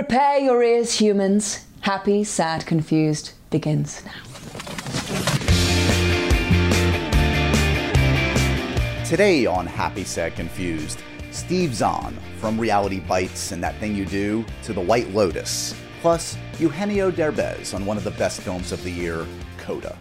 Prepare your ears, humans. Happy, sad, confused begins now. Today on Happy, Sad, Confused, Steve Zahn from Reality Bites and That Thing You Do to The White Lotus, plus Eugenio Derbez on one of the best films of the year, Coda.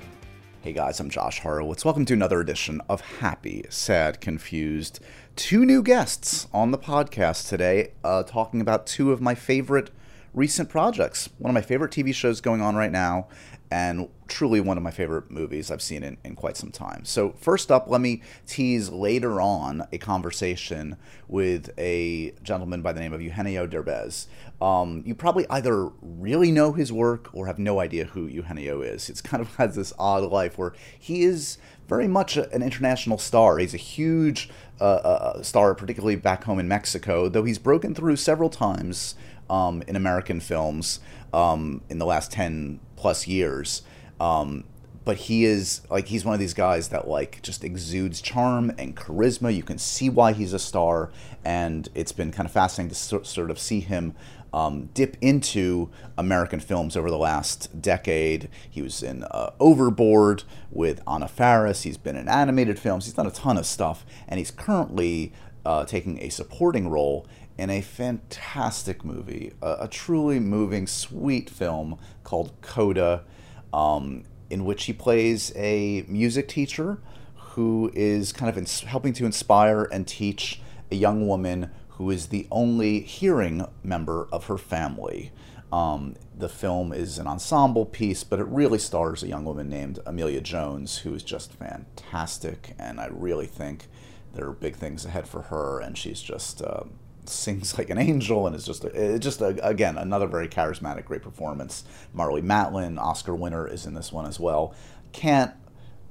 Hey guys, I'm Josh Horowitz. Welcome to another edition of Happy, Sad, Confused. Two new guests on the podcast today, uh, talking about two of my favorite recent projects. One of my favorite TV shows going on right now, and truly one of my favorite movies I've seen in, in quite some time. So, first up, let me tease later on a conversation with a gentleman by the name of Eugenio Derbez. Um, you probably either really know his work or have no idea who Eugenio is. It's kind of has this odd life where he is very much an international star. He's a huge uh, uh, star, particularly back home in Mexico, though he's broken through several times um, in American films um, in the last 10 plus years. Um, but he is like he's one of these guys that like just exudes charm and charisma. You can see why he's a star, and it's been kind of fascinating to sort of see him um, dip into American films over the last decade. He was in uh, Overboard with Anna Faris. He's been in animated films. He's done a ton of stuff, and he's currently uh, taking a supporting role in a fantastic movie, a, a truly moving, sweet film called Coda, um, in which he plays a music teacher who is kind of ins- helping to inspire and teach a young woman who is the only hearing member of her family. Um, the film is an ensemble piece, but it really stars a young woman named Emilia Jones, who is just fantastic, and I really think there are big things ahead for her, and she's just uh, sings like an angel and is just a, just a, again another very charismatic great performance. Marlee Matlin oscar winner is in this one as well. Can't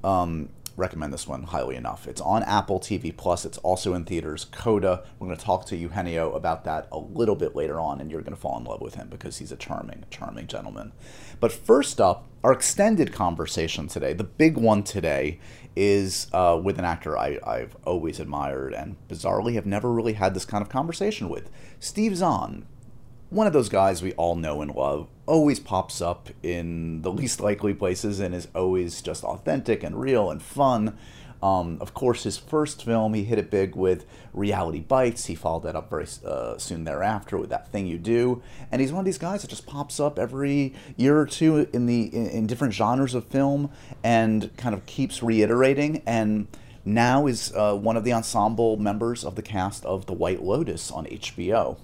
um, recommend this one highly enough. It's on apple tv plus. It's also in theaters. Coda we're going to talk to eugenio about that a little bit later on and you're going to fall in love with him because he's a charming charming gentleman. But first up our extended conversation today the big one today is uh, with an actor I, I've always admired and bizarrely have never really had this kind of conversation with. Steve Zahn, one of those guys we all know and love, always pops up in the least likely places and is always just authentic and real and fun. Um, of course, his first film, he hit it big with Reality Bites. He followed that up very uh, soon thereafter with That Thing You Do. And he's one of these guys that just pops up every year or two in the in, in different genres of film and kind of keeps reiterating. And now is uh, one of the ensemble members of the cast of The White Lotus on HBO.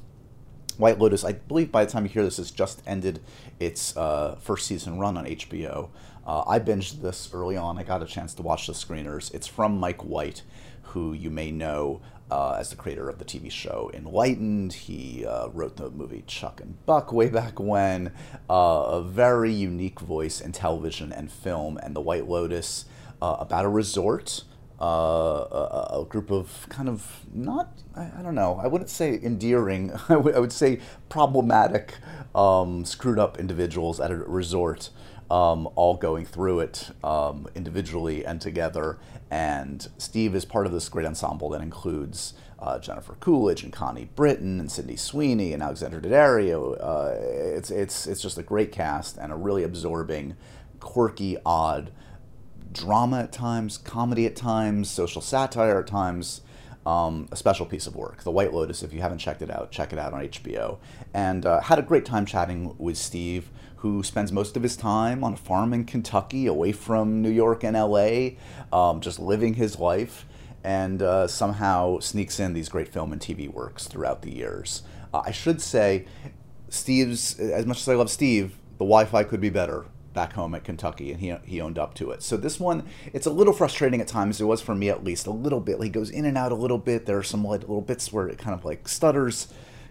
White Lotus, I believe by the time you hear this, has just ended its uh, first season run on HBO. Uh, I binged this early on. I got a chance to watch the screeners. It's from Mike White, who you may know uh, as the creator of the TV show Enlightened. He uh, wrote the movie Chuck and Buck way back when. Uh, a very unique voice in television and film, and The White Lotus uh, about a resort. Uh, a, a, group of kind of not, I, I, don't know, I wouldn't say endearing, I, would say problematic, um, screwed up individuals at a resort um, all going through it um, individually and together. And Steve is part of this great ensemble that includes uh, Jennifer Coolidge and Connie Britton and Sydney Sweeney and Alexandra Daddario. Uh, it's, it's, it's just a great cast and a really absorbing, quirky, odd drama at times, comedy at times, social satire at times. Um, a special piece of work. The White Lotus, if you haven't checked it out, check it out on HBO. And uh, had a great time chatting with Steve who spends most of his time on a farm in Kentucky, away from New York and LA, um, just living his life, and uh, somehow sneaks in these great film and TV works throughout the years. Uh, I should say, Steve's, as much as I love Steve, the Wi Fi could be better back home at Kentucky, and he, he owned up to it. So this one, it's a little frustrating at times. It was for me at least a little bit. He goes in and out a little bit. There are some like little bits where it kind of like stutters.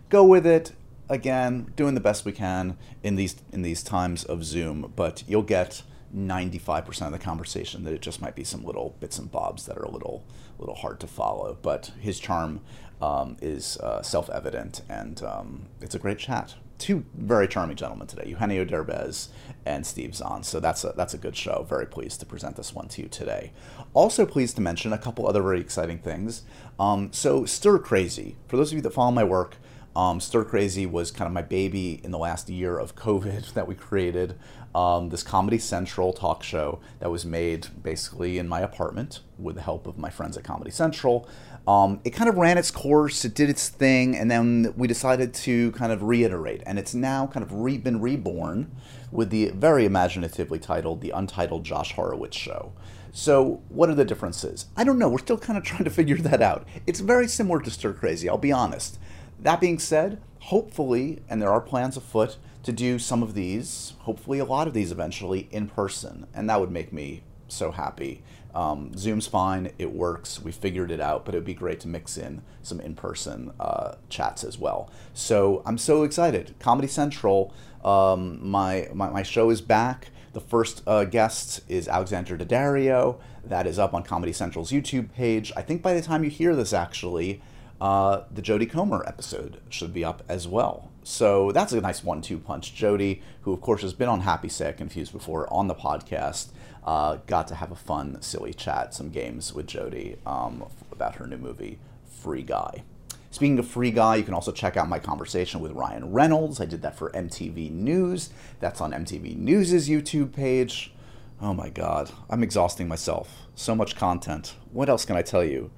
Go with it again, doing the best we can in these in these times of Zoom, but you'll get 95% of the conversation that it just might be some little bits and bobs that are a little little hard to follow. But his charm um, is uh, self-evident, and um, it's a great chat. Two very charming gentlemen today, Eugenio Derbez and Steve Zahn. So that's a, that's a good show. Very pleased to present this one to you today. Also pleased to mention a couple other very exciting things. Um, so Stir Crazy, for those of you that follow my work, Um, Stir Crazy was kind of my baby in the last year of COVID that we created. Um, this Comedy Central talk show that was made basically in my apartment with the help of my friends at Comedy Central. Um, it kind of ran its course, it did its thing, and then we decided to kind of reiterate. And it's now kind of re- been reborn with the very imaginatively titled The Untitled Josh Horowitz Show. So, what are the differences? I don't know. We're still kind of trying to figure that out. It's very similar to Stir Crazy, I'll be honest. That being said, hopefully, and there are plans afoot to do some of these, hopefully a lot of these eventually in person, and that would make me so happy. Um, Zoom's fine, it works, we figured it out, but it would be great to mix in some in person uh, chats as well. So I'm so excited. Comedy Central, um, my, my, my show is back. The first uh, guest is Alexandra Daddario. That is up on Comedy Central's YouTube page. I think by the time you hear this, actually, uh, the Jodie Comer episode should be up as well. So that's a nice one-two punch. Jodie, who of course has been on Happy Sad Confused before on the podcast, uh, got to have a fun, silly chat, some games with Jodie um, about her new movie, Free Guy. Speaking of Free Guy, you can also check out my conversation with Ryan Reynolds. I did that for MTV News. That's on MTV News' YouTube page. Oh my god, I'm exhausting myself. So much content. What else can I tell you?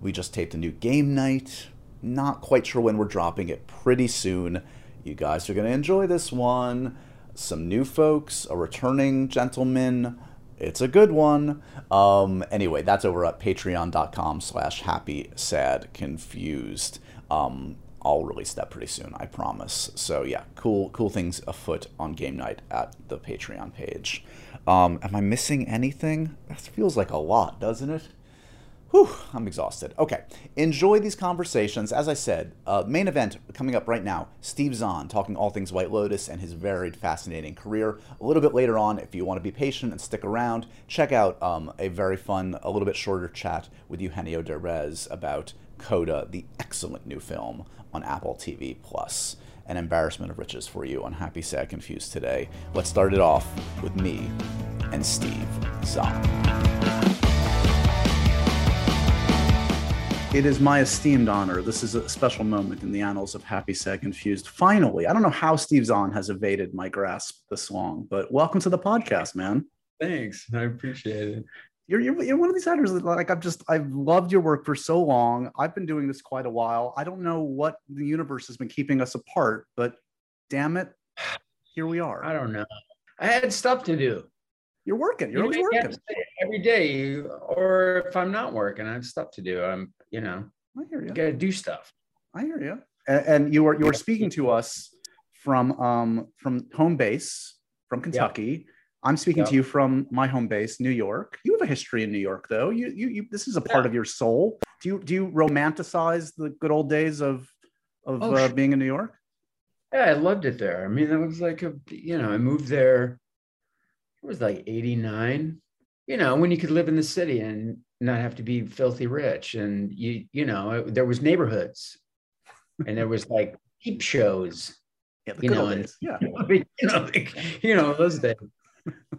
We just taped a new game night. Not quite sure when we're dropping it. Pretty soon. You guys are going to enjoy this one. Some new folks, a returning gentleman, it's a good one. Um, anyway, that's over at patreon.com slash happy, sad, confused. Um, I'll release that pretty soon, I promise. So yeah, cool, cool things afoot on game night at the Patreon page. Um, am I missing anything? That feels like a lot, doesn't it? Whew, I'm exhausted. Okay, enjoy these conversations. As I said, uh, main event coming up right now Steve Zahn talking all things White Lotus and his varied, fascinating career. A little bit later on, if you want to be patient and stick around, check out um, a very fun, a little bit shorter chat with Eugenio Derbez about Coda, the excellent new film on Apple TV Plus. An embarrassment of riches for you on Happy, Sad, Confused today. Let's start it off with me and Steve Zahn. It is my esteemed honor. This is a special moment in the annals of Happy, Sad, Confused. Finally, I don't know how Steve Zahn has evaded my grasp this long, but welcome to the podcast, man. Thanks. I appreciate it. You're, you're, you're one of these actors that like I've just I've loved your work for so long. I've been doing this quite a while. I don't know what the universe has been keeping us apart, but damn it, here we are. I don't know. I had stuff to do. You're working. You're you always working every day. Or if I'm not working, I have stuff to do. I'm you know, I hear you. Got to do stuff. I hear you. And, and you were you were speaking to us from um from home base from Kentucky. Yeah. I'm speaking yeah. to you from my home base, New York. You have a history in New York, though. You, you, you this is a part yeah. of your soul. Do you, do you romanticize the good old days of, of oh, uh, being in New York? Yeah, I loved it there. I mean, it was like a, you know, I moved there. It was like '89. You know, when you could live in the city and not have to be filthy rich and you you know there was neighborhoods and there was like peep shows yeah, you know, and, yeah. you know, like, you know, those days.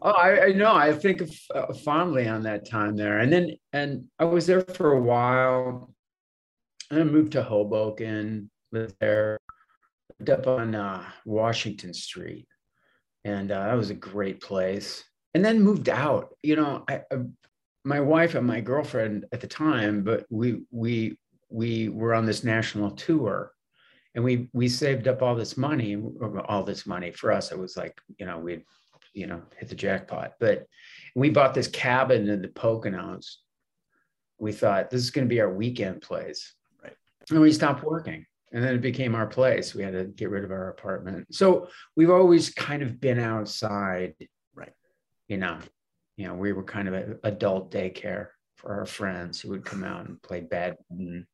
oh, I, I know. I think of, uh, fondly on that time there, and then and I was there for a while. And I moved to Hoboken, lived there, lived up on uh, Washington Street, and uh, that was a great place. And then moved out. You know, I, I my wife and my girlfriend at the time, but we we we were on this national tour, and we we saved up all this money, all this money for us. It was like you know we, you know, hit the jackpot. But we bought this cabin in the Poconos. We thought this is going to be our weekend place, right? And we stopped working, and then it became our place. We had to get rid of our apartment. So we've always kind of been outside, right? You know, you know, we were kind of an adult daycare for our friends who would come out and play badminton,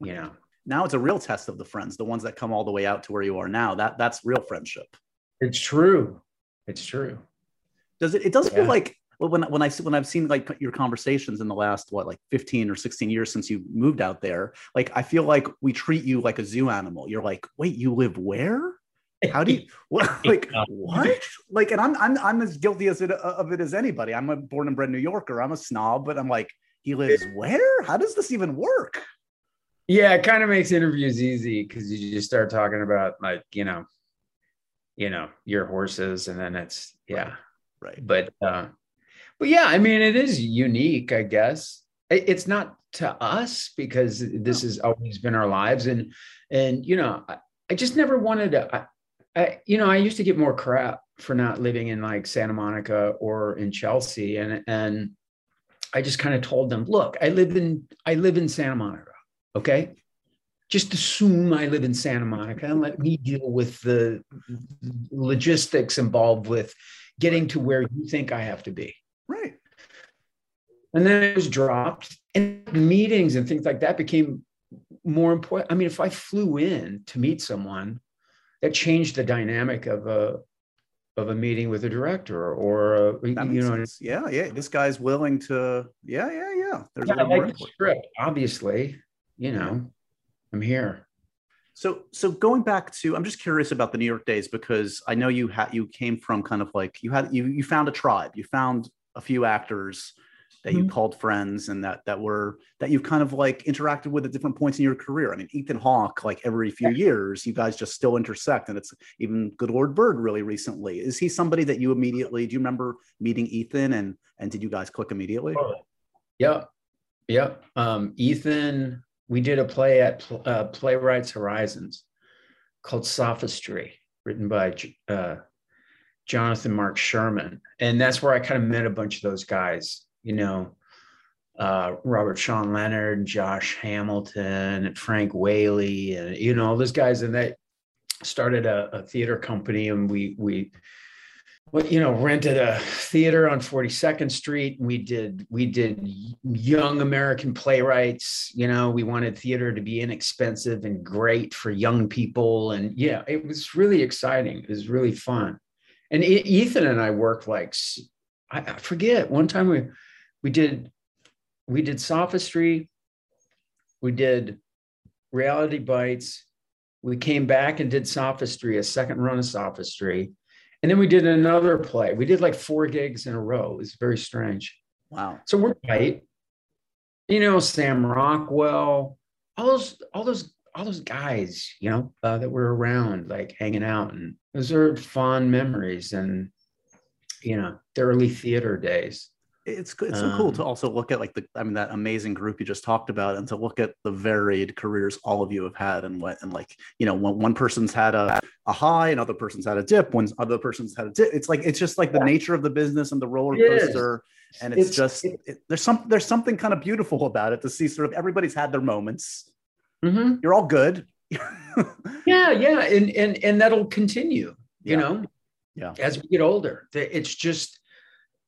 you know. Now it's a real test of the friends, the ones that come all the way out to where you are now. That that's real friendship. It's true. It's true. Does it? It does yeah. feel like well, when when I when I've seen like your conversations in the last what like 15 or 16 years since you moved out there, like I feel like we treat you like a zoo animal. You're like, wait, you live where? How do you what, like what? Like, and I'm I'm I'm as guilty as it of it as anybody. I'm a born and bred New Yorker. I'm a snob, but I'm like, he lives where? How does this even work? Yeah, it kind of makes interviews easy because you just start talking about like you know, you know your horses, and then it's yeah, right. But uh, but yeah, I mean, it is unique, I guess. It's not to us because this has always been our lives, and and you know, I, I just never wanted to. I, I, you know, I used to get more crap for not living in like Santa Monica or in Chelsea, and and I just kind of told them, look, I live in I live in Santa Monica, okay. Just assume I live in Santa Monica and let me deal with the logistics involved with getting to where you think I have to be. Right. And then it was dropped, and meetings and things like that became more important. I mean, if I flew in to meet someone, that changed the dynamic of a of a meeting with a director or a, you know yeah yeah this guy's willing to yeah yeah yeah there's yeah, like the script obviously you know i'm here so so going back to i'm just curious about the new york days because i know you had you came from kind of like you had you you found a tribe you found a few actors that you mm-hmm. called friends and that that were that you've kind of like interacted with at different points in your career. I mean, Ethan Hawke, like every few years, you guys just still intersect, and it's even Good Lord Bird really recently. Is he somebody that you immediately? Do you remember meeting Ethan and and did you guys click immediately? Oh, yep, yep. Um, Ethan, we did a play at uh, Playwrights Horizons called Sophistry, written by uh, Jonathan Marc Sherman, and that's where I kind of met a bunch of those guys you know, uh, Robert Sean Leonard, Josh Hamilton, and Frank Whaley, and you know all those guys, and they started a, a theater company, and we we well, you know rented a theater on 42nd Street. We did we did young American playwrights. You know, we wanted theater to be inexpensive and great for young people, and yeah, it was really exciting. It was really fun. And Ethan and I worked like I forget one time we we did we did sophistry we did reality bites we came back and did sophistry a second run of sophistry and then we did another play. We did like four gigs in a row. It was very strange. Wow. So we're right you know sam rockwell all those all those all those guys you know uh, that were around like hanging out and those are fond memories and you know the early theater days. It's it's so cool to um, also look at like the I mean that amazing group you just talked about and to look at the varied careers all of you have had and what and like you know when one person's had a, a high and other person's had a dip when other person's had a dip. It's like it's just like the nature of the business and the roller coaster and it's, it's just it, there's some there's something kind of beautiful about it to see sort of everybody's had their moments. Mm-hmm. you're all good yeah yeah and and and that'll continue you yeah. know? Yeah. As we get older it's just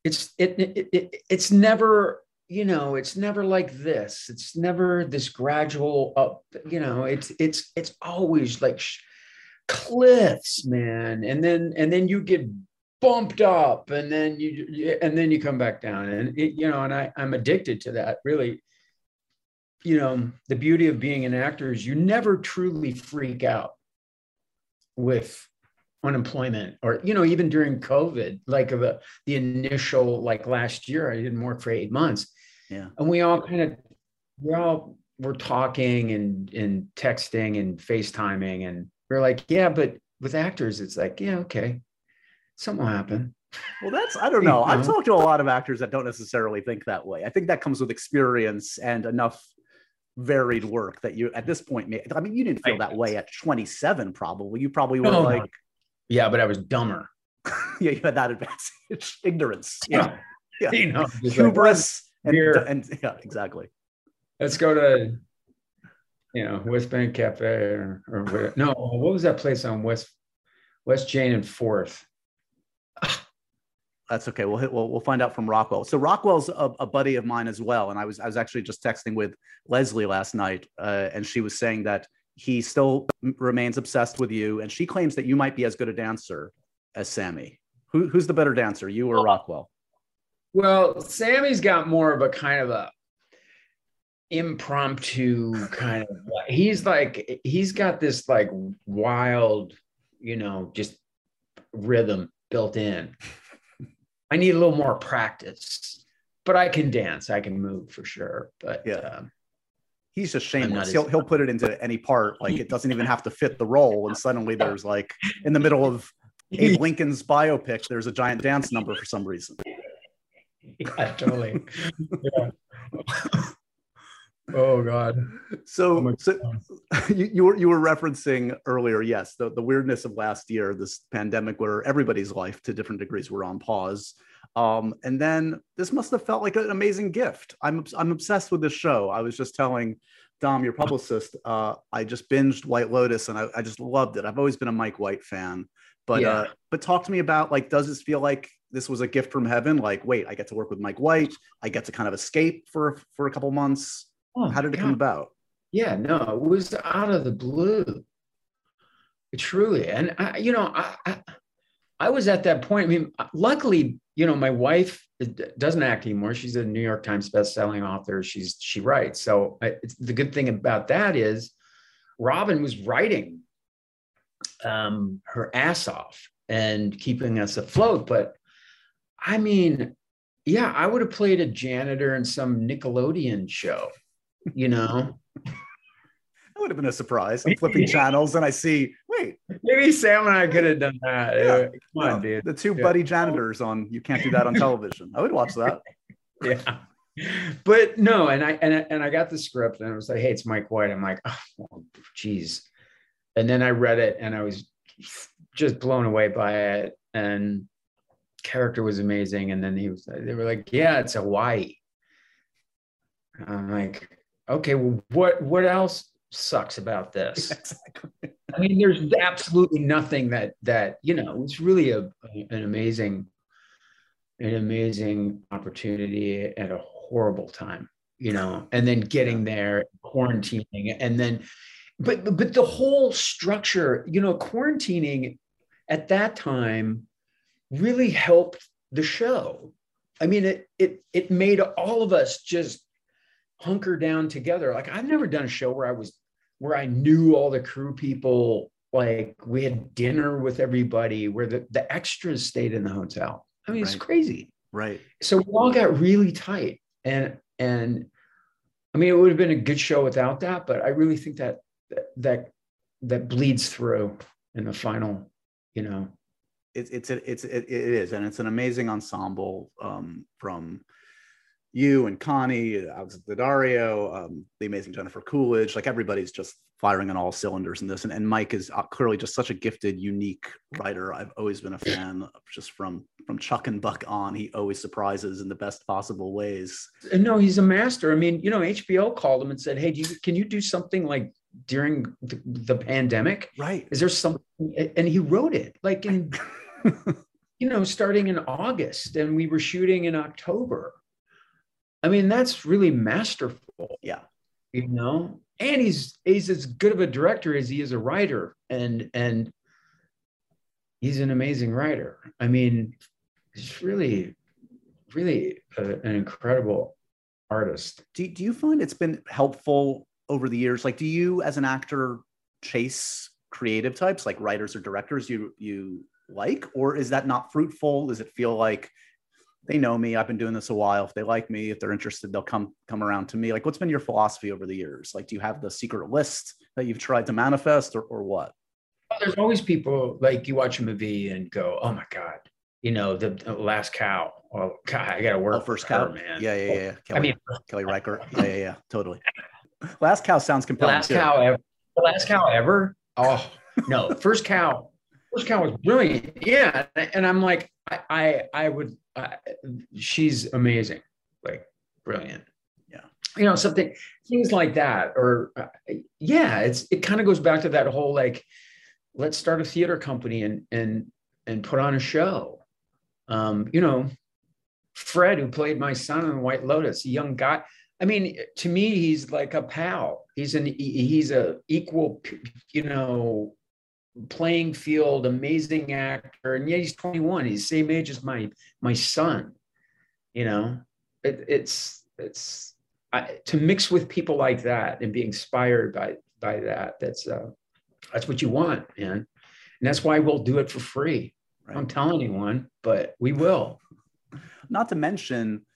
it's it, it, it it's never you know it's never like this. It's never this gradual up you know it's it's it's always like sh- cliffs man. And then and then you get bumped up and then you and then you come back down and it, you know and i i'm addicted to that really you know the beauty of being an actor is you never truly freak out with unemployment or you know even during covid like the the initial like last year i didn't work for eight months. Yeah. And we all kind of we all were talking and and texting and facetiming and we're like yeah but with actors it's like yeah okay something will happen. Well that's i don't know. I've talked to a lot of actors that don't necessarily think that way. I think that comes with experience and enough varied work that you at this point i mean you didn't feel that way at 27 probably you probably were no, like yeah, but I was dumber. yeah, you had that advantage. Ignorance. Yeah. yeah. You know, hubris like, and, and, yeah, exactly. Let's go to you know West Bank Cafe or, or no, what was that place on West West Jane and Fourth? That's okay. We'll hit. We'll, we'll find out from Rockwell. So Rockwell's a, a, buddy of mine as well, and I was I was actually just texting with Leslie last night, uh, and she was saying that he still remains obsessed with you, and she claims that you might be as good a dancer as Sammy. Who, who's the better dancer, you or Rockwell? Well, Sammy's got more of a kind of a impromptu kind of. He's like he's got this like wild, you know, just rhythm built in. I need a little more practice, but I can dance. I can move for sure. But yeah. Um, he's just shameless. He'll he'll put it into any part. Like it doesn't even have to fit the role, and suddenly there's like in the middle of Abe Lincoln's biopic, there's a giant dance number for some reason. Yeah, totally. yeah. Oh God. So, oh so you, you were you were referencing earlier, yes, the, the weirdness of last year, this pandemic where everybody's life to different degrees were on pause. Um, and then this must have felt like an amazing gift. I'm I'm obsessed with this show. I was just telling Dom, your publicist, uh, I just binged White Lotus and I, I, just loved it. I've always been a Mike White fan, but yeah. uh, but talk to me about like, does this feel like this was a gift from heaven? Like, wait, I get to work with Mike White. I get to kind of escape for for a couple months. Oh, How did it God. come about? Yeah, no, it was out of the blue. Truly, and I, you know, I, I I was at that point. I mean, luckily, you know, my wife doesn't act anymore. She's a New York Times best-selling author. She's she writes. So I, the good thing about that is, Robin was writing um, her ass off and keeping us afloat. But I mean, yeah, I would have played a janitor in some Nickelodeon show. You know, that would have been a surprise. I'm flipping channels and I see, wait. Maybe Sam and I could have done that. Yeah. Come on, yeah. dude. The two yeah. buddy janitors on You Can't Do That on Television. I would watch that. yeah. But no, and I and I, and I got the script and I was like, hey, it's Mike White. I'm like, oh, geez. And then I read it and I was just blown away by it. And character was amazing. And then he was, they were like, yeah, it's Hawaii. I'm like, okay, well, what what else sucks about this. Exactly. I mean, there's absolutely nothing that that you know. It's really a an amazing, an amazing opportunity at a horrible time, you know. And then getting there, quarantining, and then, but but the whole structure, you know, quarantining at that time really helped the show. I mean, it it it made all of us just hunker down together. Like I've never done a show where I was where I knew all the crew people. Like we had dinner with everybody, where the, the extras stayed in the hotel. I mean, right. it's crazy. Right. So we all got really tight. And and I mean, it would have been a good show without that, but I really think that that that bleeds through in the final, you know. It's it's it's it, it is, and it's an amazing ensemble um, from you and Connie, Alex Daddario, um, the amazing Jennifer Coolidge, like everybody's just firing on all cylinders in this. And, and Mike is uh, clearly just such a gifted, unique writer. I've always been a fan just from from Chuck and Buck on. He always surprises in the best possible ways. No, he's a master. I mean, you know, HBO called him and said, "Hey, you, can you do something like during the, the pandemic? Right? Is there something?" And he wrote it like in. you know, starting in August, and we were shooting in October I mean, that's really masterful. Yeah. You know, and he's he's as good of a director as he is a writer, and and he's an amazing writer. I mean, he's really, really a, an incredible artist. Do, do you find it's been helpful over the years? Like, do you as an actor chase creative types like writers or directors you you like, or is that not fruitful? Does it feel like they know me. I've been doing this a while. If they like me, if they're interested, they'll come come around to me. Like, what's been your philosophy over the years? Like, do you have the secret list that you've tried to manifest, or or what? Well, there's always people like you watch a movie and go, "Oh my god," you know, the, the last cow. Oh God, I got to work. Oh, first cow, her, man. Yeah, yeah, yeah. Kelly, I mean, Kelly Reichardt. Yeah, yeah, yeah. Totally. Last cow sounds compelling. Last too. cow ever. The last cow ever. Oh no, first cow. First cow was brilliant. Yeah, and I'm like, I, I, I would uh, she's amazing, like brilliant. Yeah, you know something things like that, or uh, yeah, it's it kind of goes back to that whole like, let's start a theater company and and and put on a show. Um, you know, Fred, who played my son in White Lotus, a young guy. I mean, to me, he's like a pal. He's an he's a equal, you know, playing field, amazing actor, and yet he's 21. He's the same age as my my son. You know, it, it's it's I, to mix with people like that and be inspired by by that. That's uh, that's what you want, man, and that's why we'll do it for free. Right. Don't tell anyone, but we will. Not to mention,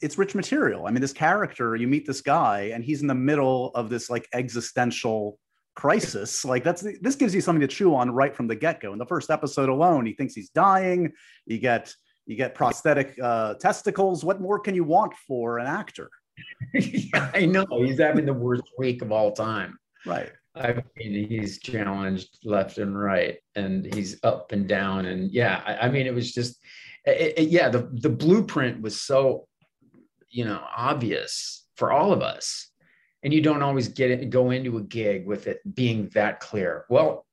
it's rich material. I mean, this character, you meet this guy, and he's in the middle of this like existential crisis. Like that's this gives you something to chew on right from the get go. In the first episode alone, he thinks he's dying. You get you get prosthetic uh, testicles. What more can you want for an actor? yeah, I know he's having the worst week of all time. Right. I mean, he's challenged left and right, and he's up and down, and yeah, I, I mean, it was just, it, it, yeah, the the blueprint was so, you know, obvious for all of us, and you don't always get it go into a gig with it being that clear. Well,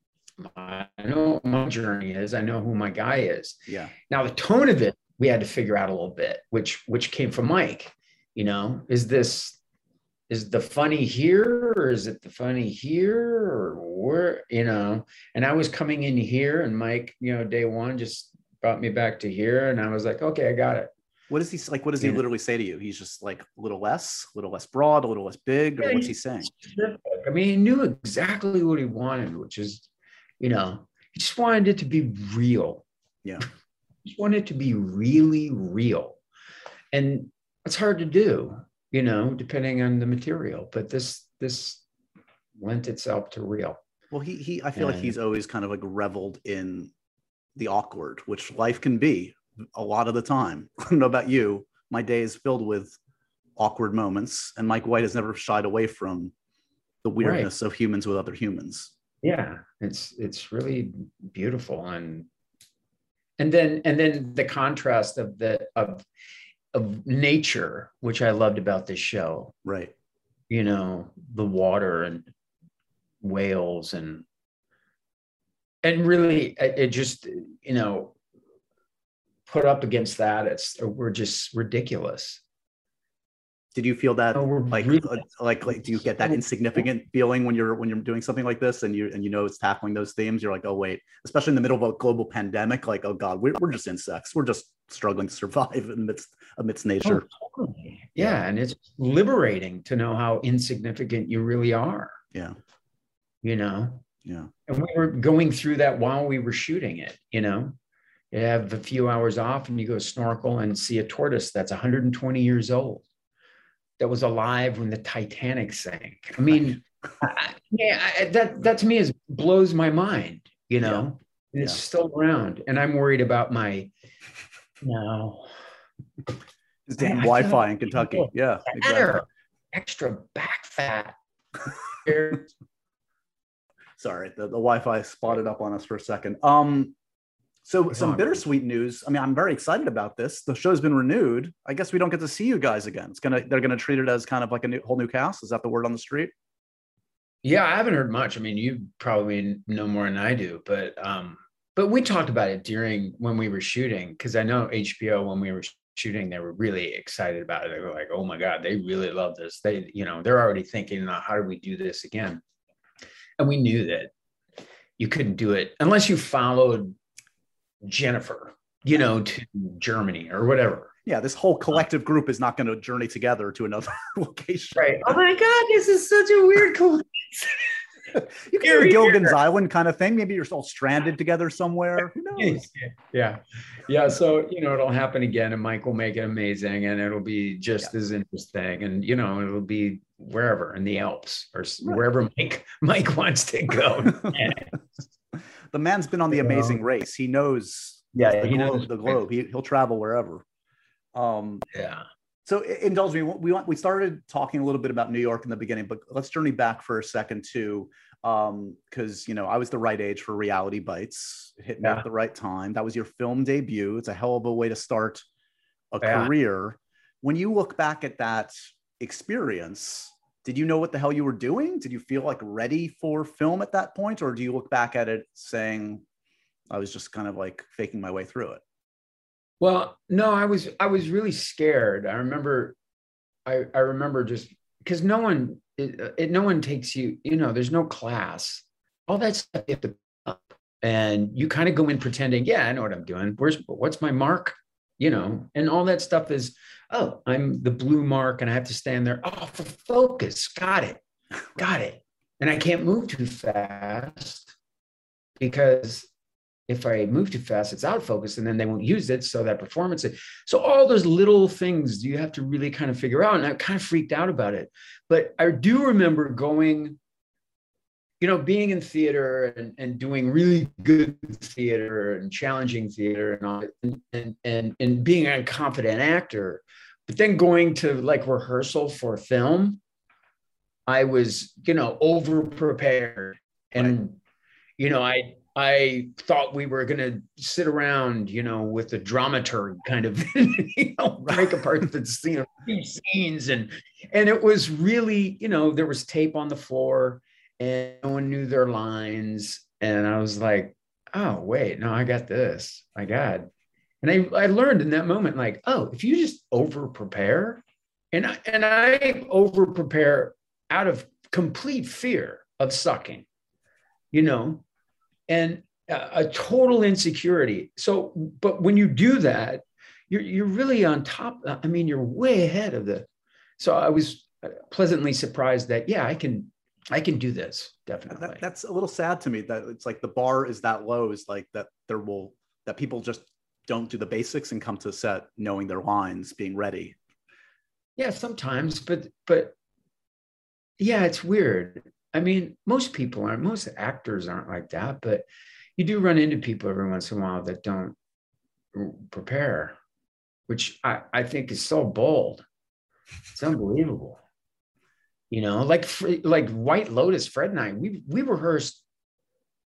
I know what my journey is. I know who my guy is. Yeah. Now the tone of it, we had to figure out a little bit, which which came from Mike. You know, is this is the funny here or is it the funny here or where you know? And I was coming in here, and Mike, you know, day one just brought me back to here, and I was like, okay, I got it. What does he like? What does he yeah. literally say to you? He's just like a little less, a little less broad, a little less big, or yeah, what's he saying? I mean, he knew exactly what he wanted, which is you know, he just wanted it to be real. Yeah. He just wanted it to be really real. And it's hard to do, you know, depending on the material. But this this lent itself to real. Well, he he I feel and, like he's always kind of like reveled in the awkward, which life can be a lot of the time. I don't know about you. My day is filled with awkward moments, and Mike White has never shied away from the weirdness right. of humans with other humans yeah it's it's really beautiful and and then and then the contrast of the of of nature which i loved about this show right you know the water and whales and and really it just you know put up against that it's we're just ridiculous. Did you feel that oh, like, really- uh, like like do you get that insignificant feeling when you're when you're doing something like this and you and you know it's tackling those themes? You're like oh wait. Especially in the middle of a global pandemic like oh god we're, we're just insects. We're just struggling to survive amidst amidst nature. Oh, totally. yeah. and it's liberating to know how insignificant you really are. Yeah. You know? Yeah. And we were going through that while we were shooting it you know you have a few hours off and you go snorkel and see a tortoise that's 120 years old that was alive when the Titanic sank. I mean, I, yeah, I, that that to me is blows my mind. You know, yeah. it's yeah. still around, and I'm worried about my no. Damn Wi-Fi in Kentucky. Yeah, exactly. extra back fat. Sorry, the, the Wi-Fi spotted up on us for a second. Um, so some bittersweet news. I mean, I'm very excited about this. The show's been renewed. I guess we don't get to see you guys again. It's gonna they're gonna treat it as kind of like a new, whole new cast. Is that the word on the street? Yeah, I haven't heard much. I mean, you probably know more than I do, but um, but we talked about it during when we were shooting because I know HBO when we were shooting they were really excited about it. They were like, "Oh my god, they really love this." They, you know, they're already thinking, "How do we do this again?" And we knew that you couldn't do it unless you followed Jennifer, you know, to Germany or whatever. Yeah, this whole uh, collective group is not going to journey together to another location. Right. Oh my God, this is such a weird coincidence. you can do a Gilligan's Island kind of thing. Maybe you're all stranded together somewhere. Who knows? Yeah. Yeah. So, you know, it'll happen again and Mike will make it amazing and it'll be just yeah. as interesting. And, you know, it'll be wherever in the Alps or right. wherever Mike Mike wants to go. the man's been on the amazing race. He knows yeah, the he globe, knows the globe. He, he'll travel wherever. Um, yeah. So indulge me. We want we started talking a little bit about New York in the beginning, but let's journey back for a second too, because um, you know I was the right age for Reality Bites. It hit me yeah. at the right time. That was your film debut. It's a hell of a way to start a yeah. career. When you look back at that experience, did you know what the hell you were doing? Did you feel like ready for film at that point? Or do you look back at it saying, I was just kind of like faking my way through it? Well, no, I was I was really scared. I remember I I remember just because no one it, it, no one takes you, you know, there's no class. All that stuff you have to up. And you kind of go in pretending, yeah, I know what I'm doing. Where's what's my mark? You know, and all that stuff is oh, I'm the blue mark and I have to stand there. Oh, for focus. Got it. Got it. And I can't move too fast because, if I move too fast, it's out of focus and then they won't use it. So that performance. So all those little things you have to really kind of figure out. And I kind of freaked out about it. But I do remember going, you know, being in theater and, and doing really good theater and challenging theater and all and, and, and, and being a confident actor, but then going to like rehearsal for film, I was, you know, over prepared. And, you know, I I thought we were going to sit around, you know, with the dramaturg kind of, you know, break apart the scene, scenes, and and it was really, you know, there was tape on the floor, and no one knew their lines, and I was like, oh wait, no, I got this, my God, and I I learned in that moment, like, oh, if you just over prepare, and I, and I over prepare out of complete fear of sucking, you know and a total insecurity. So, but when you do that, you're you're really on top. I mean, you're way ahead of the. So I was pleasantly surprised that yeah, I can I can do this definitely. That, that's a little sad to me that it's like the bar is that low. Is like that there will that people just don't do the basics and come to set knowing their lines, being ready. Yeah, sometimes, but but yeah, it's weird. I mean, most people aren't, most actors aren't like that, but you do run into people every once in a while that don't prepare, which I, I think is so bold. It's unbelievable. You know, like like White Lotus, Fred and I, we we rehearsed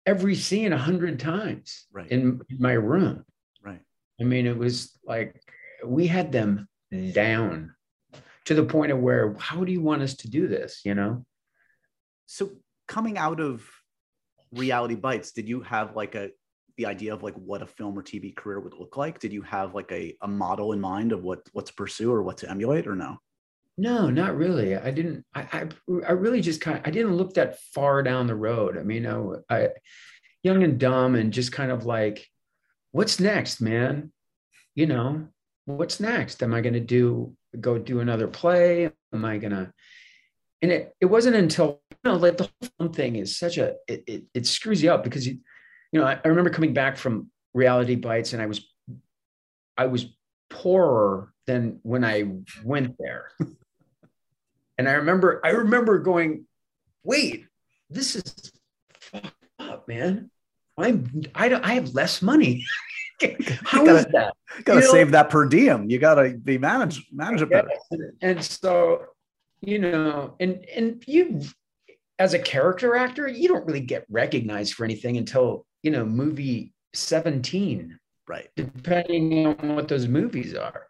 every scene a hundred times right. in my room. Right. I mean, it was like we had them down to the point of where, how do you want us to do this? You know? So coming out of Reality Bites, did you have like a the idea of like what a film or TV career would look like? Did you have like a, a model in mind of what what to pursue or what to emulate or no? No, not really. I didn't. I I, I really just kind of I didn't look that far down the road. I mean, I, I young and dumb and just kind of like, what's next, man? You know, what's next? Am I going to do go do another play? Am I going to and it, it wasn't until you know like the whole thing is such a it, it, it screws you up because you you know I, I, remember coming back from reality bites and i was i was poorer than when i went there and i remember i remember going wait this is fucked up man i'm i i have less money How gotta, is that? Got to save know? that per diem. You got to be managed, manage it better. And so you know, and and you as a character actor, you don't really get recognized for anything until you know movie 17 right depending on what those movies are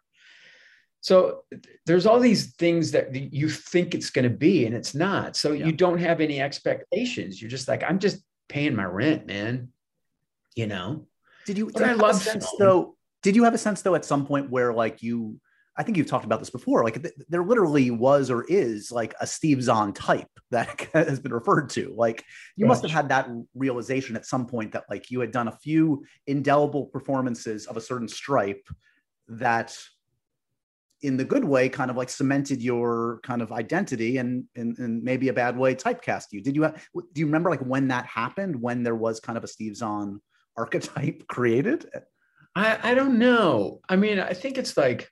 so there's all these things that you think it's going to be and it's not so yeah. you don't have any expectations you're just like i'm just paying my rent man you know did you did I love sense though did you have a sense though at some point where like you I think you've talked about this before. Like th- there literally was or is like a Steve Zahn type that has been referred to. Like you must have had that realization at some point that like you had done a few indelible performances of a certain stripe that in the good way kind of like cemented your kind of identity and in, in maybe a bad way typecast you. Did you have, do you remember like when that happened when there was kind of a Steve Zahn archetype created? I, I don't know. I mean, I think it's like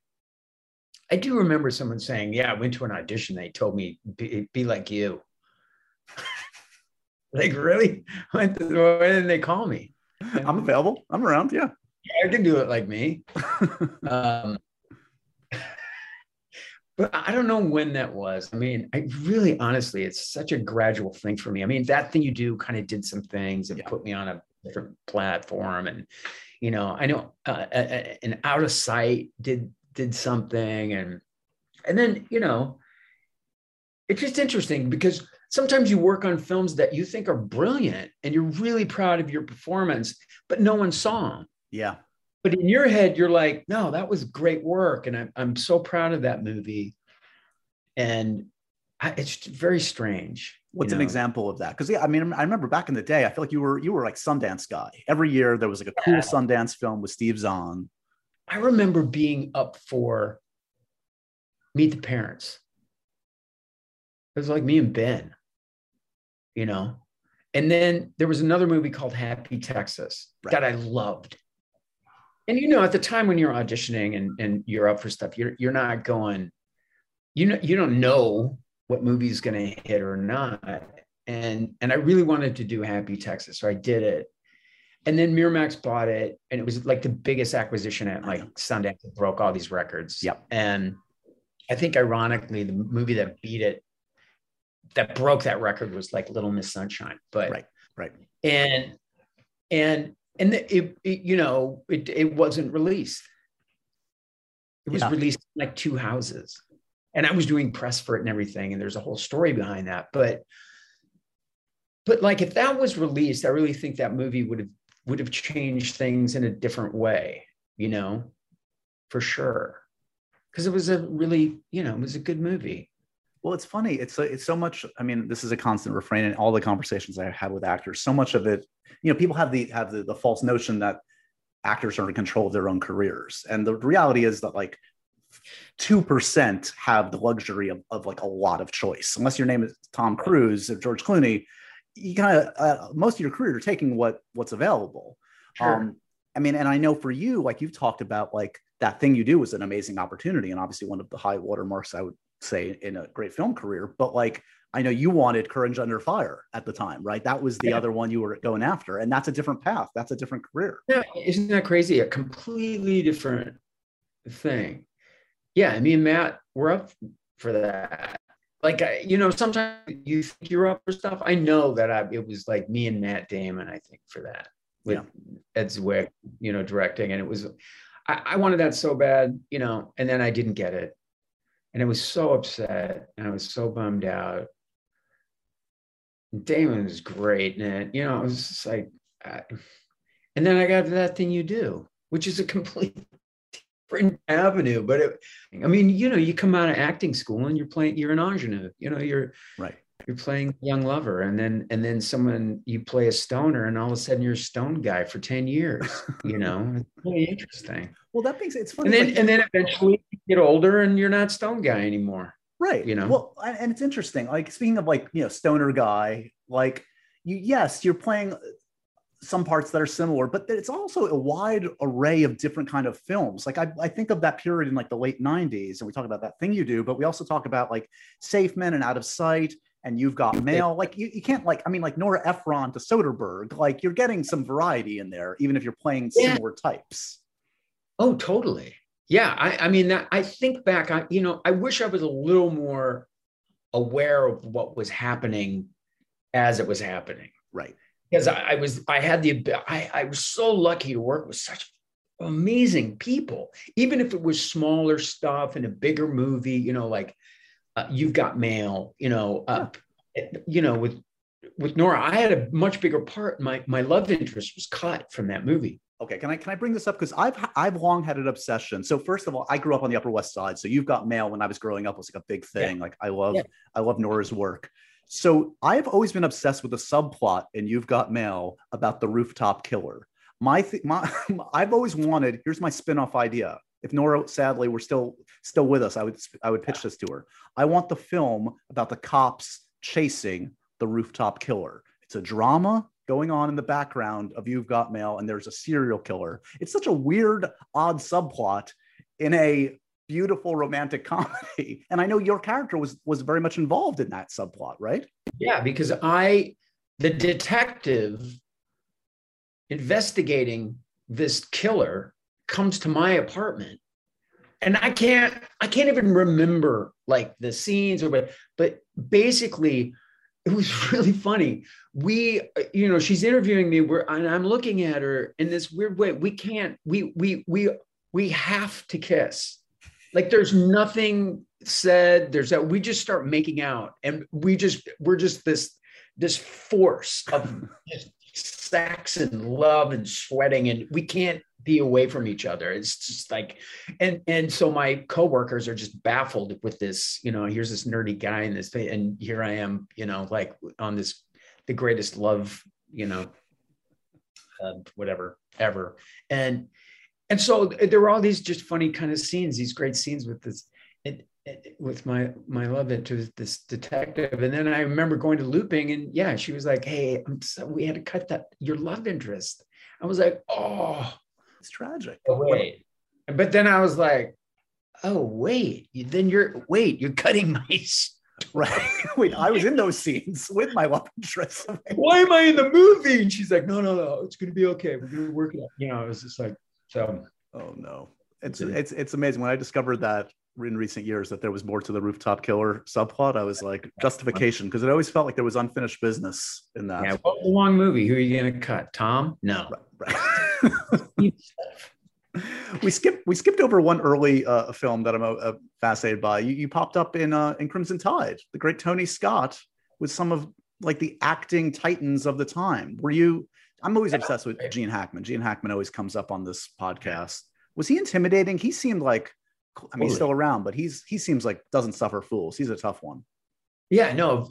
I do remember someone saying, "Yeah, I went to an audition. They told me be, be like you." like really? Why didn't they call me? I'm available. I'm around. Yeah, I can do it like me. um, but I don't know when that was. I mean, I really, honestly, it's such a gradual thing for me. I mean, that thing you do kind of did some things and yeah. put me on a different platform, and you know, I know uh, an out of sight did did something and and then you know it's just interesting because sometimes you work on films that you think are brilliant and you're really proud of your performance but no one saw them yeah but in your head you're like no that was great work and i'm, I'm so proud of that movie and I, it's very strange what's an example of that because yeah i mean i remember back in the day i feel like you were you were like sundance guy every year there was like a cool yeah. sundance film with steve zahn I remember being up for Meet the Parents. It was like me and Ben, you know, And then there was another movie called Happy Texas Right. that I loved. And you know, at the time when you're auditioning and, and you're up for stuff, you're you're not going, you know, you don't know what movie's gonna hit or not. And and I really wanted to do Happy Texas, so I did it. And then Miramax bought it, and it was like the biggest acquisition at like Sundance. It broke all these records. Yep. And I think ironically, the movie that beat it, that broke that record was like Little Miss Sunshine. But Right, right. And and and it, it you know it it wasn't released. It was Yeah. released in like two houses, and I was doing press for it and everything. And there's a whole story behind that, but but like if that was released, I really think that movie would have would have changed things in a different way, you know, for sure. Because it was a really, you know, it was a good movie. Well, it's funny. It's it's so much. I mean, this is a constant refrain in all the conversations I have with actors. So much of it, you know, people have the have the, the false notion that actors are in control of their own careers, and the reality is that like two percent have the luxury of, of like a lot of choice. Unless your name is Tom Cruise or George Clooney, you kind of uh, most of your career you're taking what what's available. Um, I mean, and I know for you, like you've talked about, like that thing you do was an amazing opportunity, and obviously one of the high watermarks I would say in a great film career. But like, I know you wanted Courage Under Fire at the time, right? That was the Yeah. other one you were going after, and that's a different path. That's a different career. Yeah, isn't that crazy? A completely different thing. Yeah, me and Matt were up for that. Like, I, you know, sometimes you think you're up for stuff. I know that I, it was like me and Matt Damon, I think, for that with Ed Zwick, you know, directing. And it was, I, I wanted that so bad, you know, and then I didn't get it. And I was so upset and I was so bummed out. Damon was great in it. You know, it was just like, I, and then I got to that thing you do, which is a complete different avenue. But it, I mean, you know, you come out of acting school and you're playing, you're an ingenue. You know, you're Right. You're playing young lover, and then and then someone you play a stoner, and all of a sudden you're a stone guy for ten years. You know, it's really interesting. Well, that makes it's funny. And then like- and then eventually you get older, and you're not stone guy anymore. right you know? well and and it's interesting like speaking of like you know stoner guy like you yes you're playing uh, some parts that are similar but it's also a wide array of different kind of films like I, I think of that period in like the late 90s and we talk about that thing you do but we also talk about like safe men and out of sight and you've got male. like you, you can't like i mean like nora ephron to soderbergh like you're getting some variety in there even if you're playing Yeah. similar types Oh, totally. Yeah. I, I mean, that, I think back, I, you know, I wish I was a little more aware of what was happening as it was happening. right Because I, I was, I had the, I, I was so lucky to work with such amazing people, even if it was smaller stuff in a bigger movie, you know, like uh, You've Got Mail, you know, uh, you know, with, with Nora, I had a much bigger part. My, my love interest was cut from that movie. Okay, can I can I bring this up because I've I've long had an obsession. So first of all, I grew up on the Upper West Side, so you've got mail when I was growing up was like a big thing. Like I love Yeah. I love Nora's work. So I've always been obsessed with the subplot in You've Got Mail about the rooftop killer. My th- my I've always wanted. Here's my spin-off idea. If Nora sadly were still still with us, I would I would pitch this to her. I want the film about the cops chasing the rooftop killer. It's a drama going on in the background of You've Got Mail, and there's a serial killer. It's such a weird, odd subplot in a beautiful romantic comedy. And I know your character was was very much involved in that subplot, right? Yeah, because I, the detective investigating this killer comes to my apartment. And I can't, I can't even remember like the scenes or but, but basically it was really funny. We, you know, she's interviewing me, we're, and I'm looking at her in this weird way. We can't, we, we, we, we have to kiss. Like there's nothing said. There's that we just start making out, and we just we're just this this force of just sex and love and sweating, and we can't be away from each other. It's just like, and and so my coworkers are just baffled with this. You know, here's this nerdy guy in this, and here I am. You know, like on this the greatest love. You know, uh, whatever ever, and and so there were all these just funny kind of scenes, these great scenes with this. And, with my my love interest, this detective, and then I remember going to looping, and yeah, she was like, "Hey, so, we had to cut that your love interest." I was like, "Oh, it's tragic." Oh, wait, but then I was like, "Oh wait, then you're wait, you're cutting my." Right. Wait, I was in those scenes with my love interest. Why am I in the movie? And she's like, no, no, no, it's gonna be okay. We're gonna work it out. You know, it was just like, so. Oh no, it's it's it's amazing. When I discovered that in recent years that there was more to the rooftop killer subplot, I was like justification because it always felt like there was unfinished business in that. Yeah, what long movie? Who are you gonna cut? Tom? No. Right, right. we skipped we skipped over one early uh, film that I'm uh, fascinated by. You, you popped up in uh, in Crimson Tide, the great Tony Scott, with some of like the acting titans of the time. Were you? I'm always obsessed with Gene Hackman. Gene Hackman always comes up on this podcast. Was he intimidating? He seemed like, I mean, he's still around, but he's he seems like doesn't suffer fools. He's a tough one. Yeah, no,